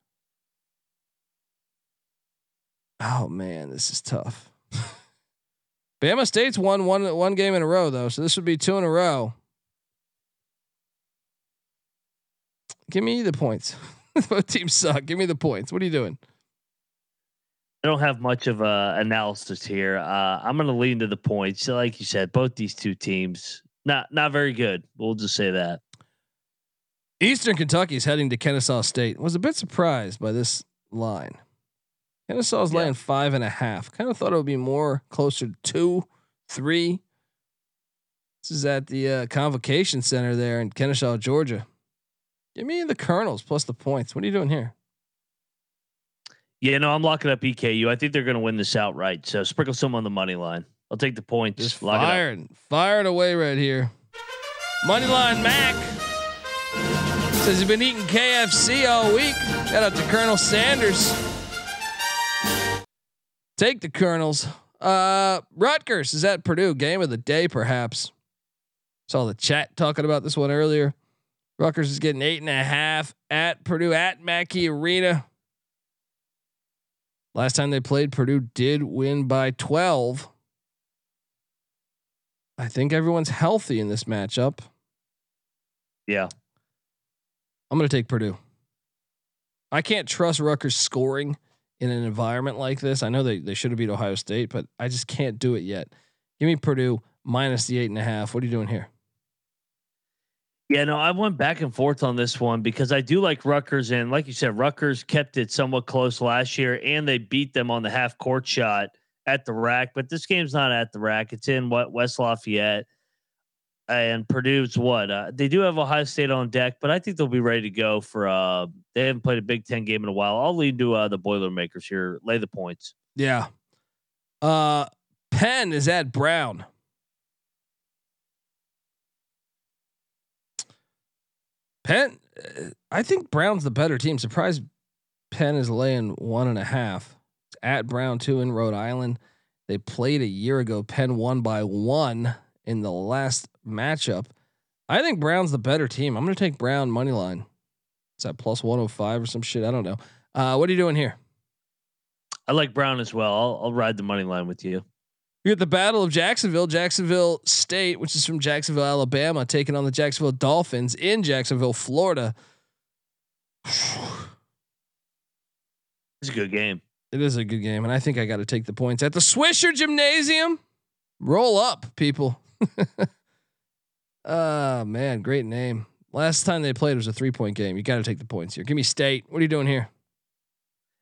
Oh man, this is tough. Bama State's won one one game in a row though, so this would be two in a row. Give me the points. Both teams suck. Give me the points. What are you doing? I don't have much of a analysis here. Uh, I'm going to lean to the points. So like you said, both these two teams not not very good. We'll just say that. Eastern Kentucky is heading to Kennesaw State. Was a bit surprised by this line. Kennesaw's Yeah. laying five and a half. Kind of thought it would be more closer to two, three. This is at the uh, Convocation Center there in Kennesaw, Georgia. Give me the Colonels plus the points. What are you doing here? Yeah, no, I'm locking up EKU. I think they're going to win this outright. So sprinkle some on the money line. I'll take the points. Just Lock firing, firing away right here. Moneyline Mac says he's been eating KFC all week. Shout out to Colonel Sanders. Take the Colonels. Uh, Rutgers is at Purdue. Game of the day, perhaps. Saw the chat talking about this one earlier. Rutgers is getting eight and a half at Purdue at Mackey Arena. Last time they played, Purdue did win by 12. I think everyone's healthy in this matchup. Yeah. I'm going to take Purdue. I can't trust Rutgers scoring in an environment like this. I know they, they should have beat Ohio State, but I just can't do it yet. Give me Purdue minus the eight and a half. What are you doing here? Yeah, no, I went back and forth on this one because I do like Rutgers, and like you said, Rutgers kept it somewhat close last year, and they beat them on the half court shot at the RAC. But this game's not at the RAC; it's in what West Lafayette, and Purdue's what uh, they do have Ohio State on deck, but I think they'll be ready to go for. Uh, they haven't played a Big Ten game in a while. I'll lead to uh, the Boilermakers here. Lay the points. Yeah. Uh, Penn is at Brown. Penn, uh, I think Brown's the better team. Surprised Penn is laying one and a half. At Brown too in Rhode Island. They played a year ago. Penn won by one in the last matchup. I think Brown's the better team. I'm going to take Brown money line. Is that plus 105 or some shit? I don't know. Uh, what are you doing here? I like Brown as well. I'll, I'll ride the money line with you. You got the Battle of Jacksonville, Jacksonville State, which is from Jacksonville, Alabama, taking on the Jacksonville Dolphins in Jacksonville, Florida. It's a good game. It is a good game, and I think I got to take the points at the Swisher Gymnasium. Roll up, people. Ah man, great name. Last time they played was a three point game. You got to take the points here. Give me State. What are you doing here?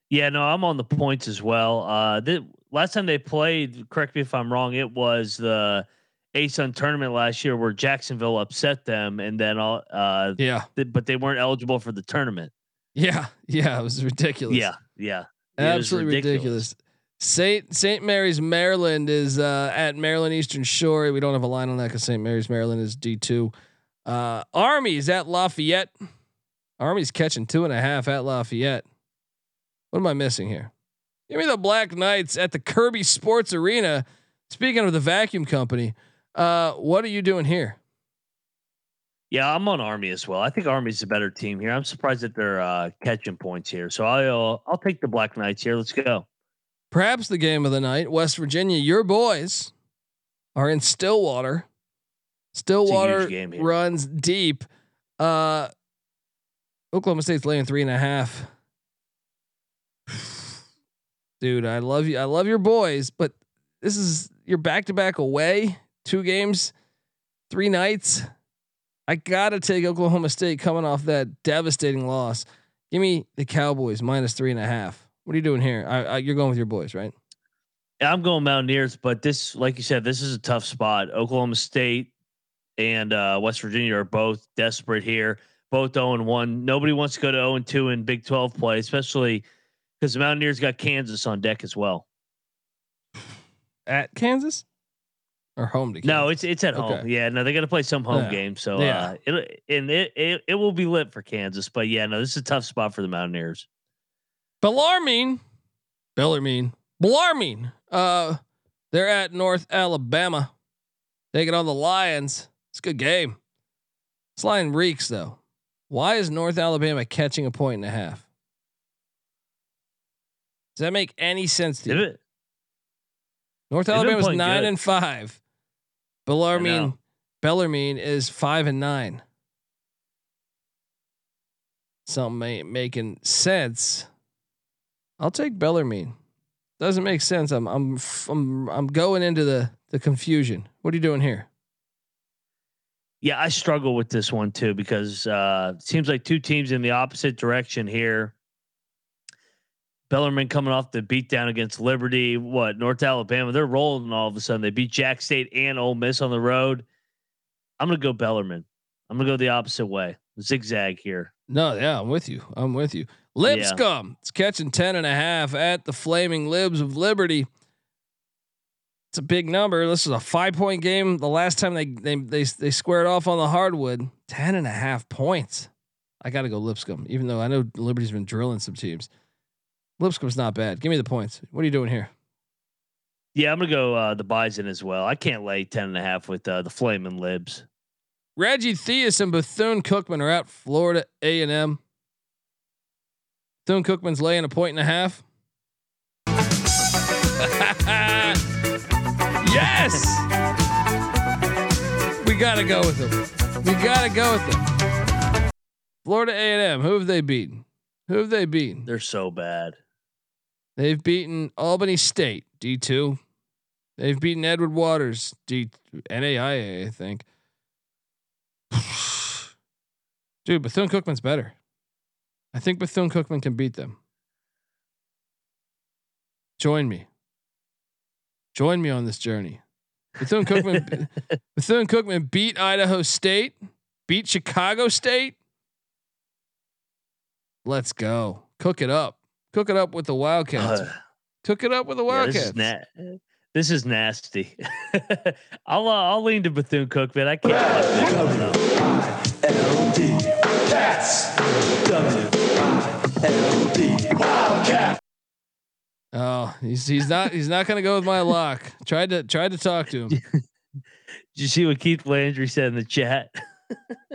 Yeah, no, I'm on the points as well. Uh, the last time they played, correct me if I'm wrong, it was the ASUN tournament last year where Jacksonville upset them, and then all, uh, Yeah, th- but they weren't eligible for the tournament. yeah, yeah. It was ridiculous. Yeah, yeah, absolutely ridiculous. Saint Saint Mary's Maryland is uh, at Maryland Eastern Shore. We don't have a line on that because Saint Mary's Maryland is D two. Uh, is at Lafayette. Army's catching two and a half at Lafayette. What am I missing here? Give me the Black Knights at the Kirby Sports Arena. Speaking of the vacuum company, uh, what are you doing here? Yeah, I'm on Army as well. I think Army's a better team here. I'm surprised that they're uh, catching points here. So I'll I'll take the Black Knights here. Let's go. Perhaps the game of the night, West Virginia. Your boys are in Stillwater. Stillwater runs deep. Uh, Oklahoma State's laying three and a half. dude, I love you. I love your boys, but this is you're back to back away, two games, three nights. I gotta take Oklahoma State coming off that devastating loss. Give me the Cowboys minus three and a half. What are you doing here? I, I, you're going with your boys, right? I'm going Mountaineers, but this, like you said, this is a tough spot. Oklahoma State and uh, West Virginia are both desperate here, both 0 and 1. Nobody wants to go to 0 and 2 in Big 12 play, especially because the Mountaineers got Kansas on deck as well. At Kansas or home to? No, it's it's at home. Okay. Yeah, no, they got to play some home Yeah. games. So Yeah. uh, it and it, it it will be lit for Kansas. But yeah, no, this is a tough spot for the Mountaineers. Bellarmine, Bellarmine, Bellarmine. Uh, they're at North Alabama, They taking on the Lions. It's a good game. This line reeks though. Why is North Alabama catching a point and a half? Does that make any sense to you? it- North Alabama's playing nine good. and five. Bellarmine. Bellarmine is five and nine. Something ain't making sense. I'll take Bellarmine. Doesn't make sense. I'm I'm I'm I'm going into the the confusion. What are you doing here? Yeah, I struggle with this one too because uh it seems like two teams in the opposite direction here. Bellarmine coming off the beatdown against Liberty. What North Alabama? They're rolling all of a sudden. They beat Jack State and Ole Miss on the road. I'm gonna go Bellarmine. I'm gonna go the opposite way. Zigzag here. No, yeah, I'm with you. I'm with you. Lipscomb. It's catching 10 and a half at the Flaming Libs of Liberty. It's a big number. This is a five point game. The last time they they they, they squared off on the hardwood, 10 and a half points. I got to go Lipscomb, even though I know Liberty's been drilling some teams. Lipscomb's not bad. Give me the points. What are you doing here? Yeah, I'm gonna go uh, the Bison as well. I can't lay 10 and a half with uh, the Flaming Libs. Reggie Theus and Bethune Cookman are at Florida A and M. Bethune Cookman's laying a point and a half. yes, we gotta go with them. We gotta go with them. Florida A and M. Who have they beaten? Who have they beaten? They're so bad. They've beaten Albany State D two. They've beaten Edward Waters D NAIA, I think. Dude, Bethune Cookman's better. I think Bethune Cookman can beat them. Join me. Join me on this journey. Bethune Cookman Bethune Cookman beat Idaho State, beat Chicago State. Let's go. Cook it up. Cook it up with the Wildcats. Uh, Cook it up with the yeah, this, Wildcats. is na- this is nasty. I'll uh, I'll lean to Bethune Cookman. I can't. watch this one, though. Oh, he's he's not he's not gonna go with my lock. Tried to tried to talk to him. Did you see what Keith Landry said in the chat?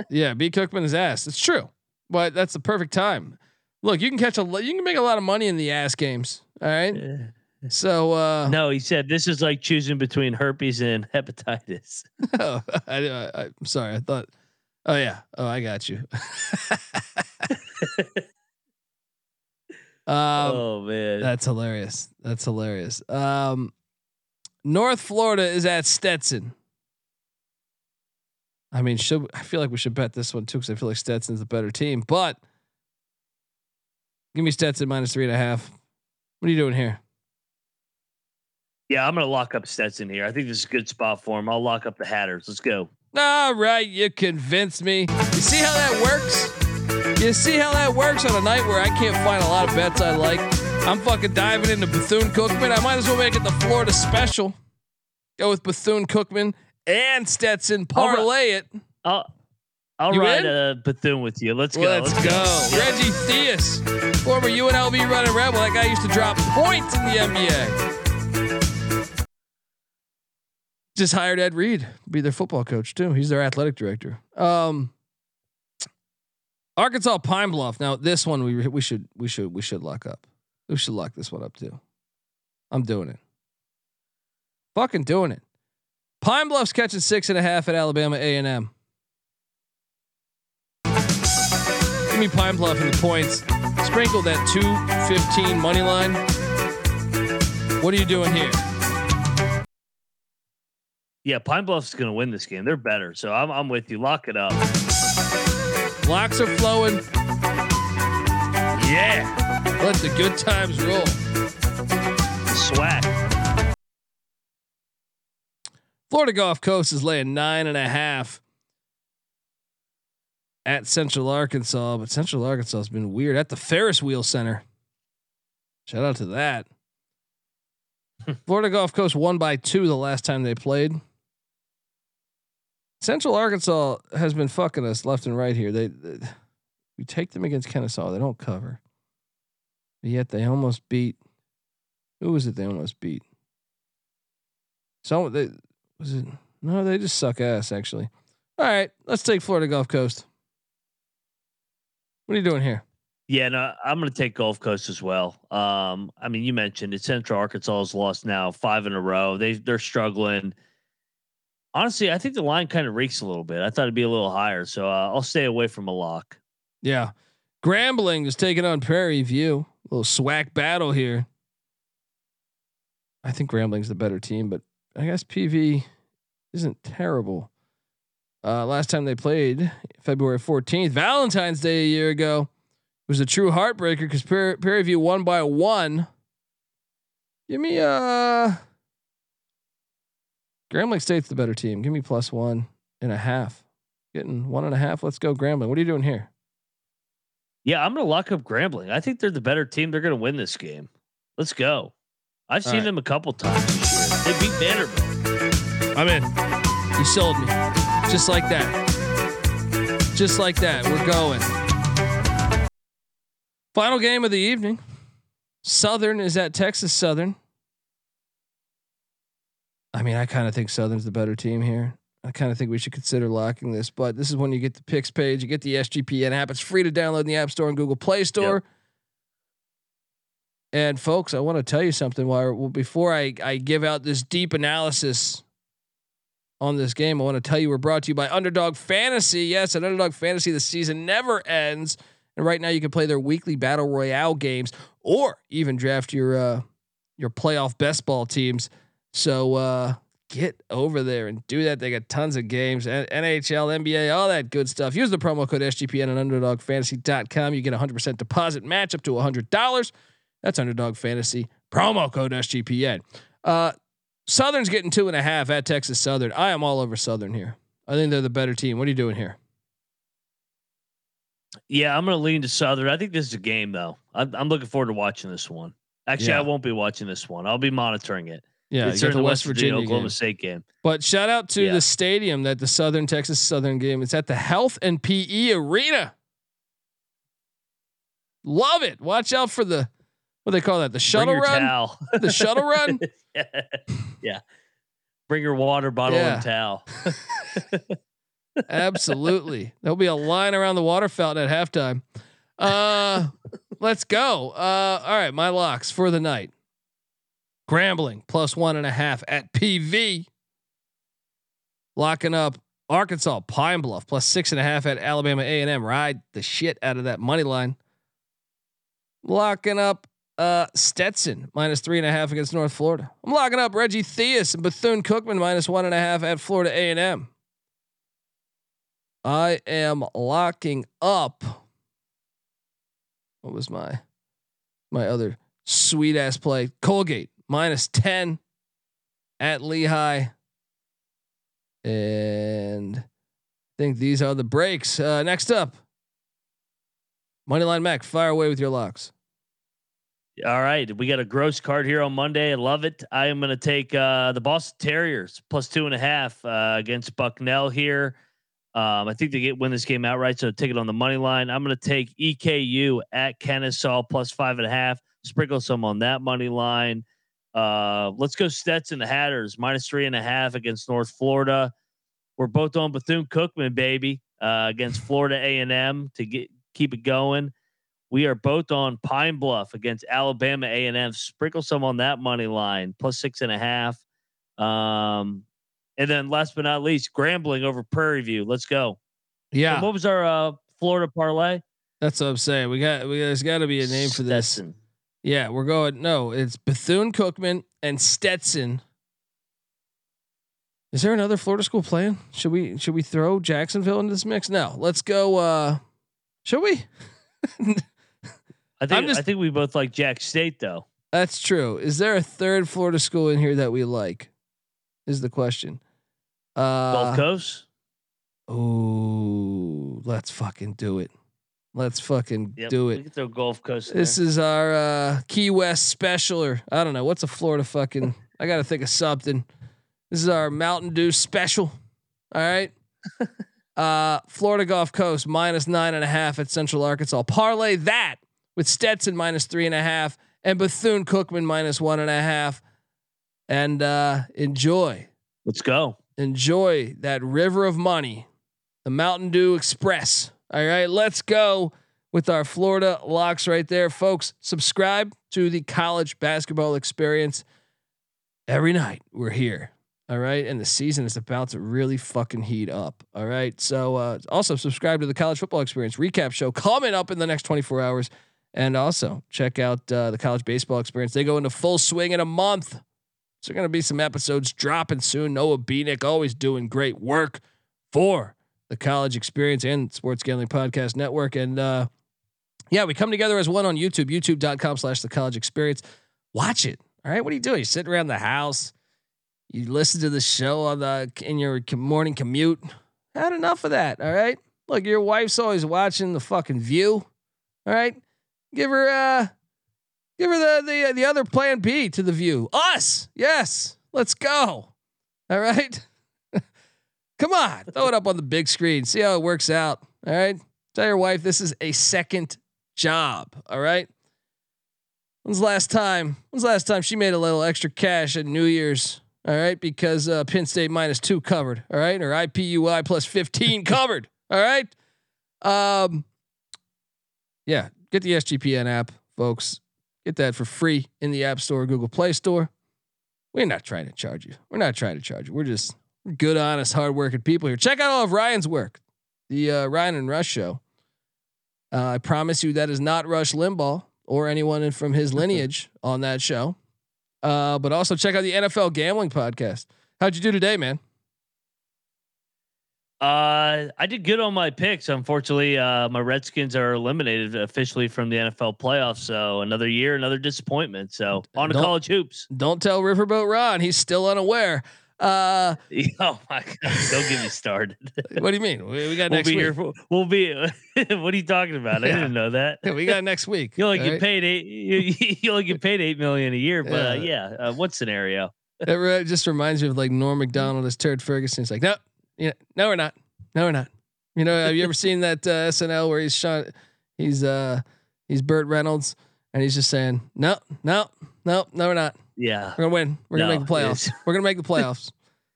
Yeah, beat Cookman his ass. It's true, but that's the perfect time. Look, you can catch a you can make a lot of money in the ass games. All right, so uh, no, he said this is like choosing between herpes and hepatitis. oh, I, I, I, I'm sorry. I thought. Oh yeah. Oh, I got you. um, oh man, That's hilarious. That's hilarious. Um, North Florida is at Stetson. I mean, should I feel like we should bet this one too because I feel like Stetson's the better team. But give me Stetson minus three and a half. What are you doing here? yeah, I'm gonna lock up Stetson here. I think this is a good spot for him. I'll lock up the Hatters. Let's go. All right, you convinced me. You see how that works? You see how that works on a night where I can't find a lot of bets I like? I'm fucking diving into Bethune Cookman. I might as well make it the Florida special. Go with Bethune Cookman and Stetson. Right. Parlay it. I'll I'll You ride in? uh, Bethune with you. Let's go. Let's go. Yeah. Reggie Theus, former UNLV running rebel. That guy used to drop points in the NBA. Just hired Ed Reed to be their football coach too. He's their athletic director. Um, Arkansas Pine Bluff. Now this one we we should we should we should lock up. We should lock this one up too. I'm doing it. Fucking doing it. Pine Bluff's catching six and a half at Alabama A and M. Give me Pine Bluff in the points. Sprinkle that two fifteen money line. What are you doing here? Yeah, Pine Bluff's going to win this game. They're better, so I'm I'm with you. Lock it up. Locks are flowing. Yeah, Let the good times roll. swag. Florida Gulf Coast is laying nine and a half at Central Arkansas, but Central Arkansas has been weird at the Ferris Wheel Center. Shout out to that. Florida Gulf Coast won by two the last time they played. Central Arkansas has been fucking us left and right here. They, they we take them against Kennesaw, they don't cover. But yet they almost beat. Who was it? They almost beat. So they was it? No, they just suck ass. Actually. All right, let's take Florida Gulf Coast. What are you doing here? Yeah, no, I'm going to take Gulf Coast as well. Um, I mean, you mentioned it. Central Arkansas has lost now five in a row. They they're struggling. Honestly, I think the line kind of reeks a little bit. I thought it'd be a little higher, so uh, I'll stay away from a lock. Yeah, Grambling is taking on Prairie View. A little swag battle here. I think Grambling's the better team, but I guess PV isn't terrible. Uh, last time they played, February 14th, Valentine's Day a year ago, it was a true heartbreaker because Prairie, Prairie View won by one. Give me uh Grambling State's the better team. Give me plus one and a half. Getting one and a half. Let's go, Grambling. What are you doing here? Yeah, I'm going to lock up Grambling. I think they're the better team. They're going to win this game. Let's go. I've All seen right. them a couple times. They beat Vanderbilt. I'm in. You sold me. Just like that. Just like that. We're going. Final game of the evening. Southern is at Texas Southern. I mean, I kind of think Southern's the better team here. I kind of think we should consider locking this, but this is when you get the picks page, you get the SGPN app. It's free to download in the App Store and Google Play Store. And folks, I want to tell you something. While well, before I I give out this deep analysis on this game, I want to tell you we're brought to you by Underdog Fantasy. Yes, at Underdog Fantasy, the season never ends, and right now you can play their weekly battle royale games, or even draft your uh, your playoff best ball teams. So uh, get over there and do that. They got tons of games, NHL, NBA, all that good stuff. Use the promo code SGPN at UnderdogFantasy.com. You get a hundred percent deposit match up to a hundred dollars. That's Underdog Fantasy promo code SGPN. Uh, Southern's getting two and a half at Texas Southern. I am all over Southern here. I think they're the better team. What are you doing here? Yeah, I'm going to lean to Southern. I think this is a game, though. I'm, I'm looking forward to watching this one. Actually, Yeah. I won't be watching this one. I'll be monitoring it. Yeah, it's you got during the West Virginia, Oklahoma game. State game. But shout out to Yeah. the stadium that the Southern Texas Southern game. It's at the Health and PE Arena. Love it. Watch out for the what do they call that? The shuttle run. towel. The shuttle run. yeah. Bring your water bottle Yeah. and towel. Absolutely. There'll be a line around the water fountain at halftime. Uh let's go. Uh all right, my locks for the night. Grambling plus one and a half at PV. Locking up Arkansas Pine Bluff plus six and a half at Alabama A and M. Ride the shit out of that money line. Locking up uh Stetson minus three and a half against North Florida. I'm locking up Reggie Theus and Bethune Cookman minus one and a half at Florida A and M. I am locking up. What was my my other sweet ass play? Colgate minus 10 at Lehigh. And I think these are the breaks. Uh, next up, Moneyline Mac, fire away with your locks. All right. We got a gross card here on Monday. I love it. I am going to take uh, the Boston Terriers plus two and a half uh, against Bucknell here. Um, I think they get win this game outright, so take it on the money line. I'm going to take EKU at Kennesaw plus five and a half. Sprinkle some on that money line. Uh, let's go Stetson the Hatters minus three and a half against North Florida. We're both on Bethune Cookman, baby, uh, against Florida A and M to get keep it going. We are both on Pine Bluff against Alabama A and M. Sprinkle some on that money line plus six and a half. Um, and then last but not least, Grambling over Prairie View. Let's go. Yeah, And what was our uh, Florida parlay? that's what I'm saying. We got we there's got to be a name for this. Stetson. Yeah, we're going. No, it's Bethune Cookman and Stetson. Is there another Florida school playing? Should we should we throw Jacksonville into this mix? No, let's go. uh Should we? I think just- I think we both like Jack State though. That's true. Is there a third Florida school in here that we like? Is the question. Uh, Gulf Coast. Ooh, let's fucking do it. Let's fucking Yep, do We it. can throw Gulf Coast. This there. is our uh, Key West special, or I don't know what's a Florida fucking. I got to think of something. This is our Mountain Dew special. All right. uh, Florida Gulf Coast minus nine and a half at Central Arkansas. Parlay that with Stetson minus three and a half and Bethune Cookman minus one and a half. And uh, enjoy, Let's go. enjoy that river of money, the Mountain Dew Express. All right, let's go with our Florida locks right there, folks. Subscribe to the college basketball experience every night. We're here. All right. And the season is about to really fucking heat up. All right. So uh, also subscribe to the college football experience recap show coming up in the next 24 hours. And also check out uh, the college baseball experience. They go into full swing in a month. So going to be some episodes dropping soon. Noah Beanick always doing great work for the college experience and sports gambling podcast network. And uh, yeah, we come together as one on YouTube, youtube.com slash the college experience. Watch it. All right. What are you doing? You sitting around the house. You listen to the show on the in your morning commute. Had enough of that. All right. Look, your wife's always watching the fucking view. All right. Give her uh give her the the the other plan B to the view. Us. Yes. Let's go. All right. Come on. Throw it up on the big screen. See how it works out. All right. Tell your wife this is a second job. All right. When's last time? When's last time she made a little extra cash at New Year's? All right, because uh, Penn State minus two covered. All right, or IPUI plus fifteen covered. All right. Um. Yeah, get the SGPN app, folks. Get that for free in the App Store, Google Play Store. We're not trying to charge you. We're not trying to charge you. We're just good, honest, hardworking people here. Check out all of Ryan's work, the uh, Ryan and Rush show. Uh, I promise you that is not Rush Limbaugh or anyone from his lineage on that show. Uh, but also check out the NFL gambling podcast. How'd you do today, man? Uh, I did good on my picks. Unfortunately, uh, my Redskins are eliminated officially from the NFL playoffs. So another year, another disappointment. So on to college hoops. Don't tell Riverboat Ron. He's still unaware. Uh, Oh my god! Don't get me started. what do you mean? We, we got we'll next be week. here. For, we'll be. what are you talking about? I didn't know that. Yeah, we got next week. You only get right? paid eight. You, you only get paid eight million a year. But uh, Yeah. yeah, uh, what scenario? It just reminds me of like Norm Macdonald as Turd Ferguson. He's like, no, yeah, no, we're not. No, we're not. You know, have you ever seen that uh, SNL where he's Sean, he's uh, he's Burt Reynolds, and he's just saying, no, no, no, no, we're not. Yeah. We're gonna win. We're gonna make the playoffs. We're gonna make the playoffs.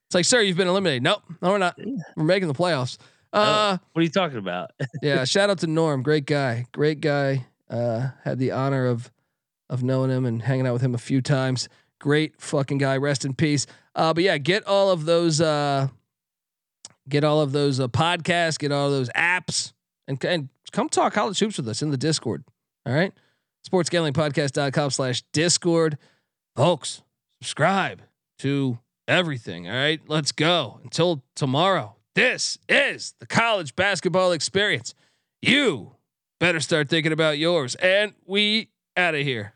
it's like, sir, you've been eliminated. Nope, no, we're not. We're making the playoffs. Uh, What are you talking about? yeah. Shout out to Norm, great guy, great guy. Uh, had the honor of of knowing him and hanging out with him a few times. Great fucking guy. Rest in peace. Uh, but yeah, get all of those. Uh, get all of those uh, podcasts. Get all those apps, and and come talk college hoops with us in the Discord. All right, sportsgamblingpodcast.com slash Discord, folks. Subscribe to everything. All right, let's go. Until tomorrow. This is the college basketball experience. You better start thinking about yours. And we out of here.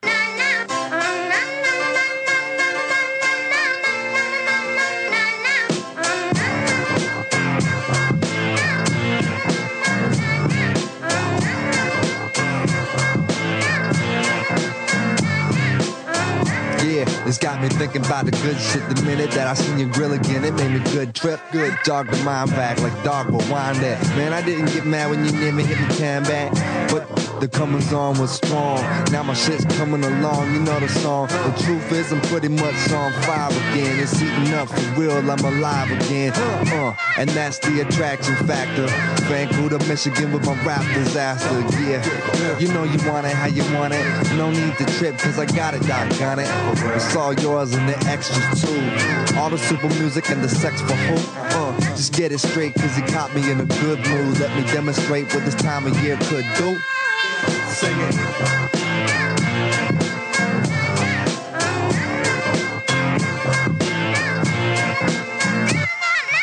It's got me thinking about the good shit the minute that I seen your grill again. It made me good trip, good dog the mind back like dog wind that. Man, I didn't get mad when you near me hit me can back, but the comings on was strong. Now my shit's coming along, you know the song. The truth is, I'm pretty much on fire again. It's heating up for real, I'm alive again. Uh, and that's the attraction factor. Vancouver, Michigan with my rap disaster. Yeah, you know you want it how you want it. No need to trip, cause I got it, doggone it. It's all yours and the extras too. All the super music and the sex for who? Uh, just get it straight, cause it caught me in a good mood. Let me demonstrate what this time of year could do. Sing it.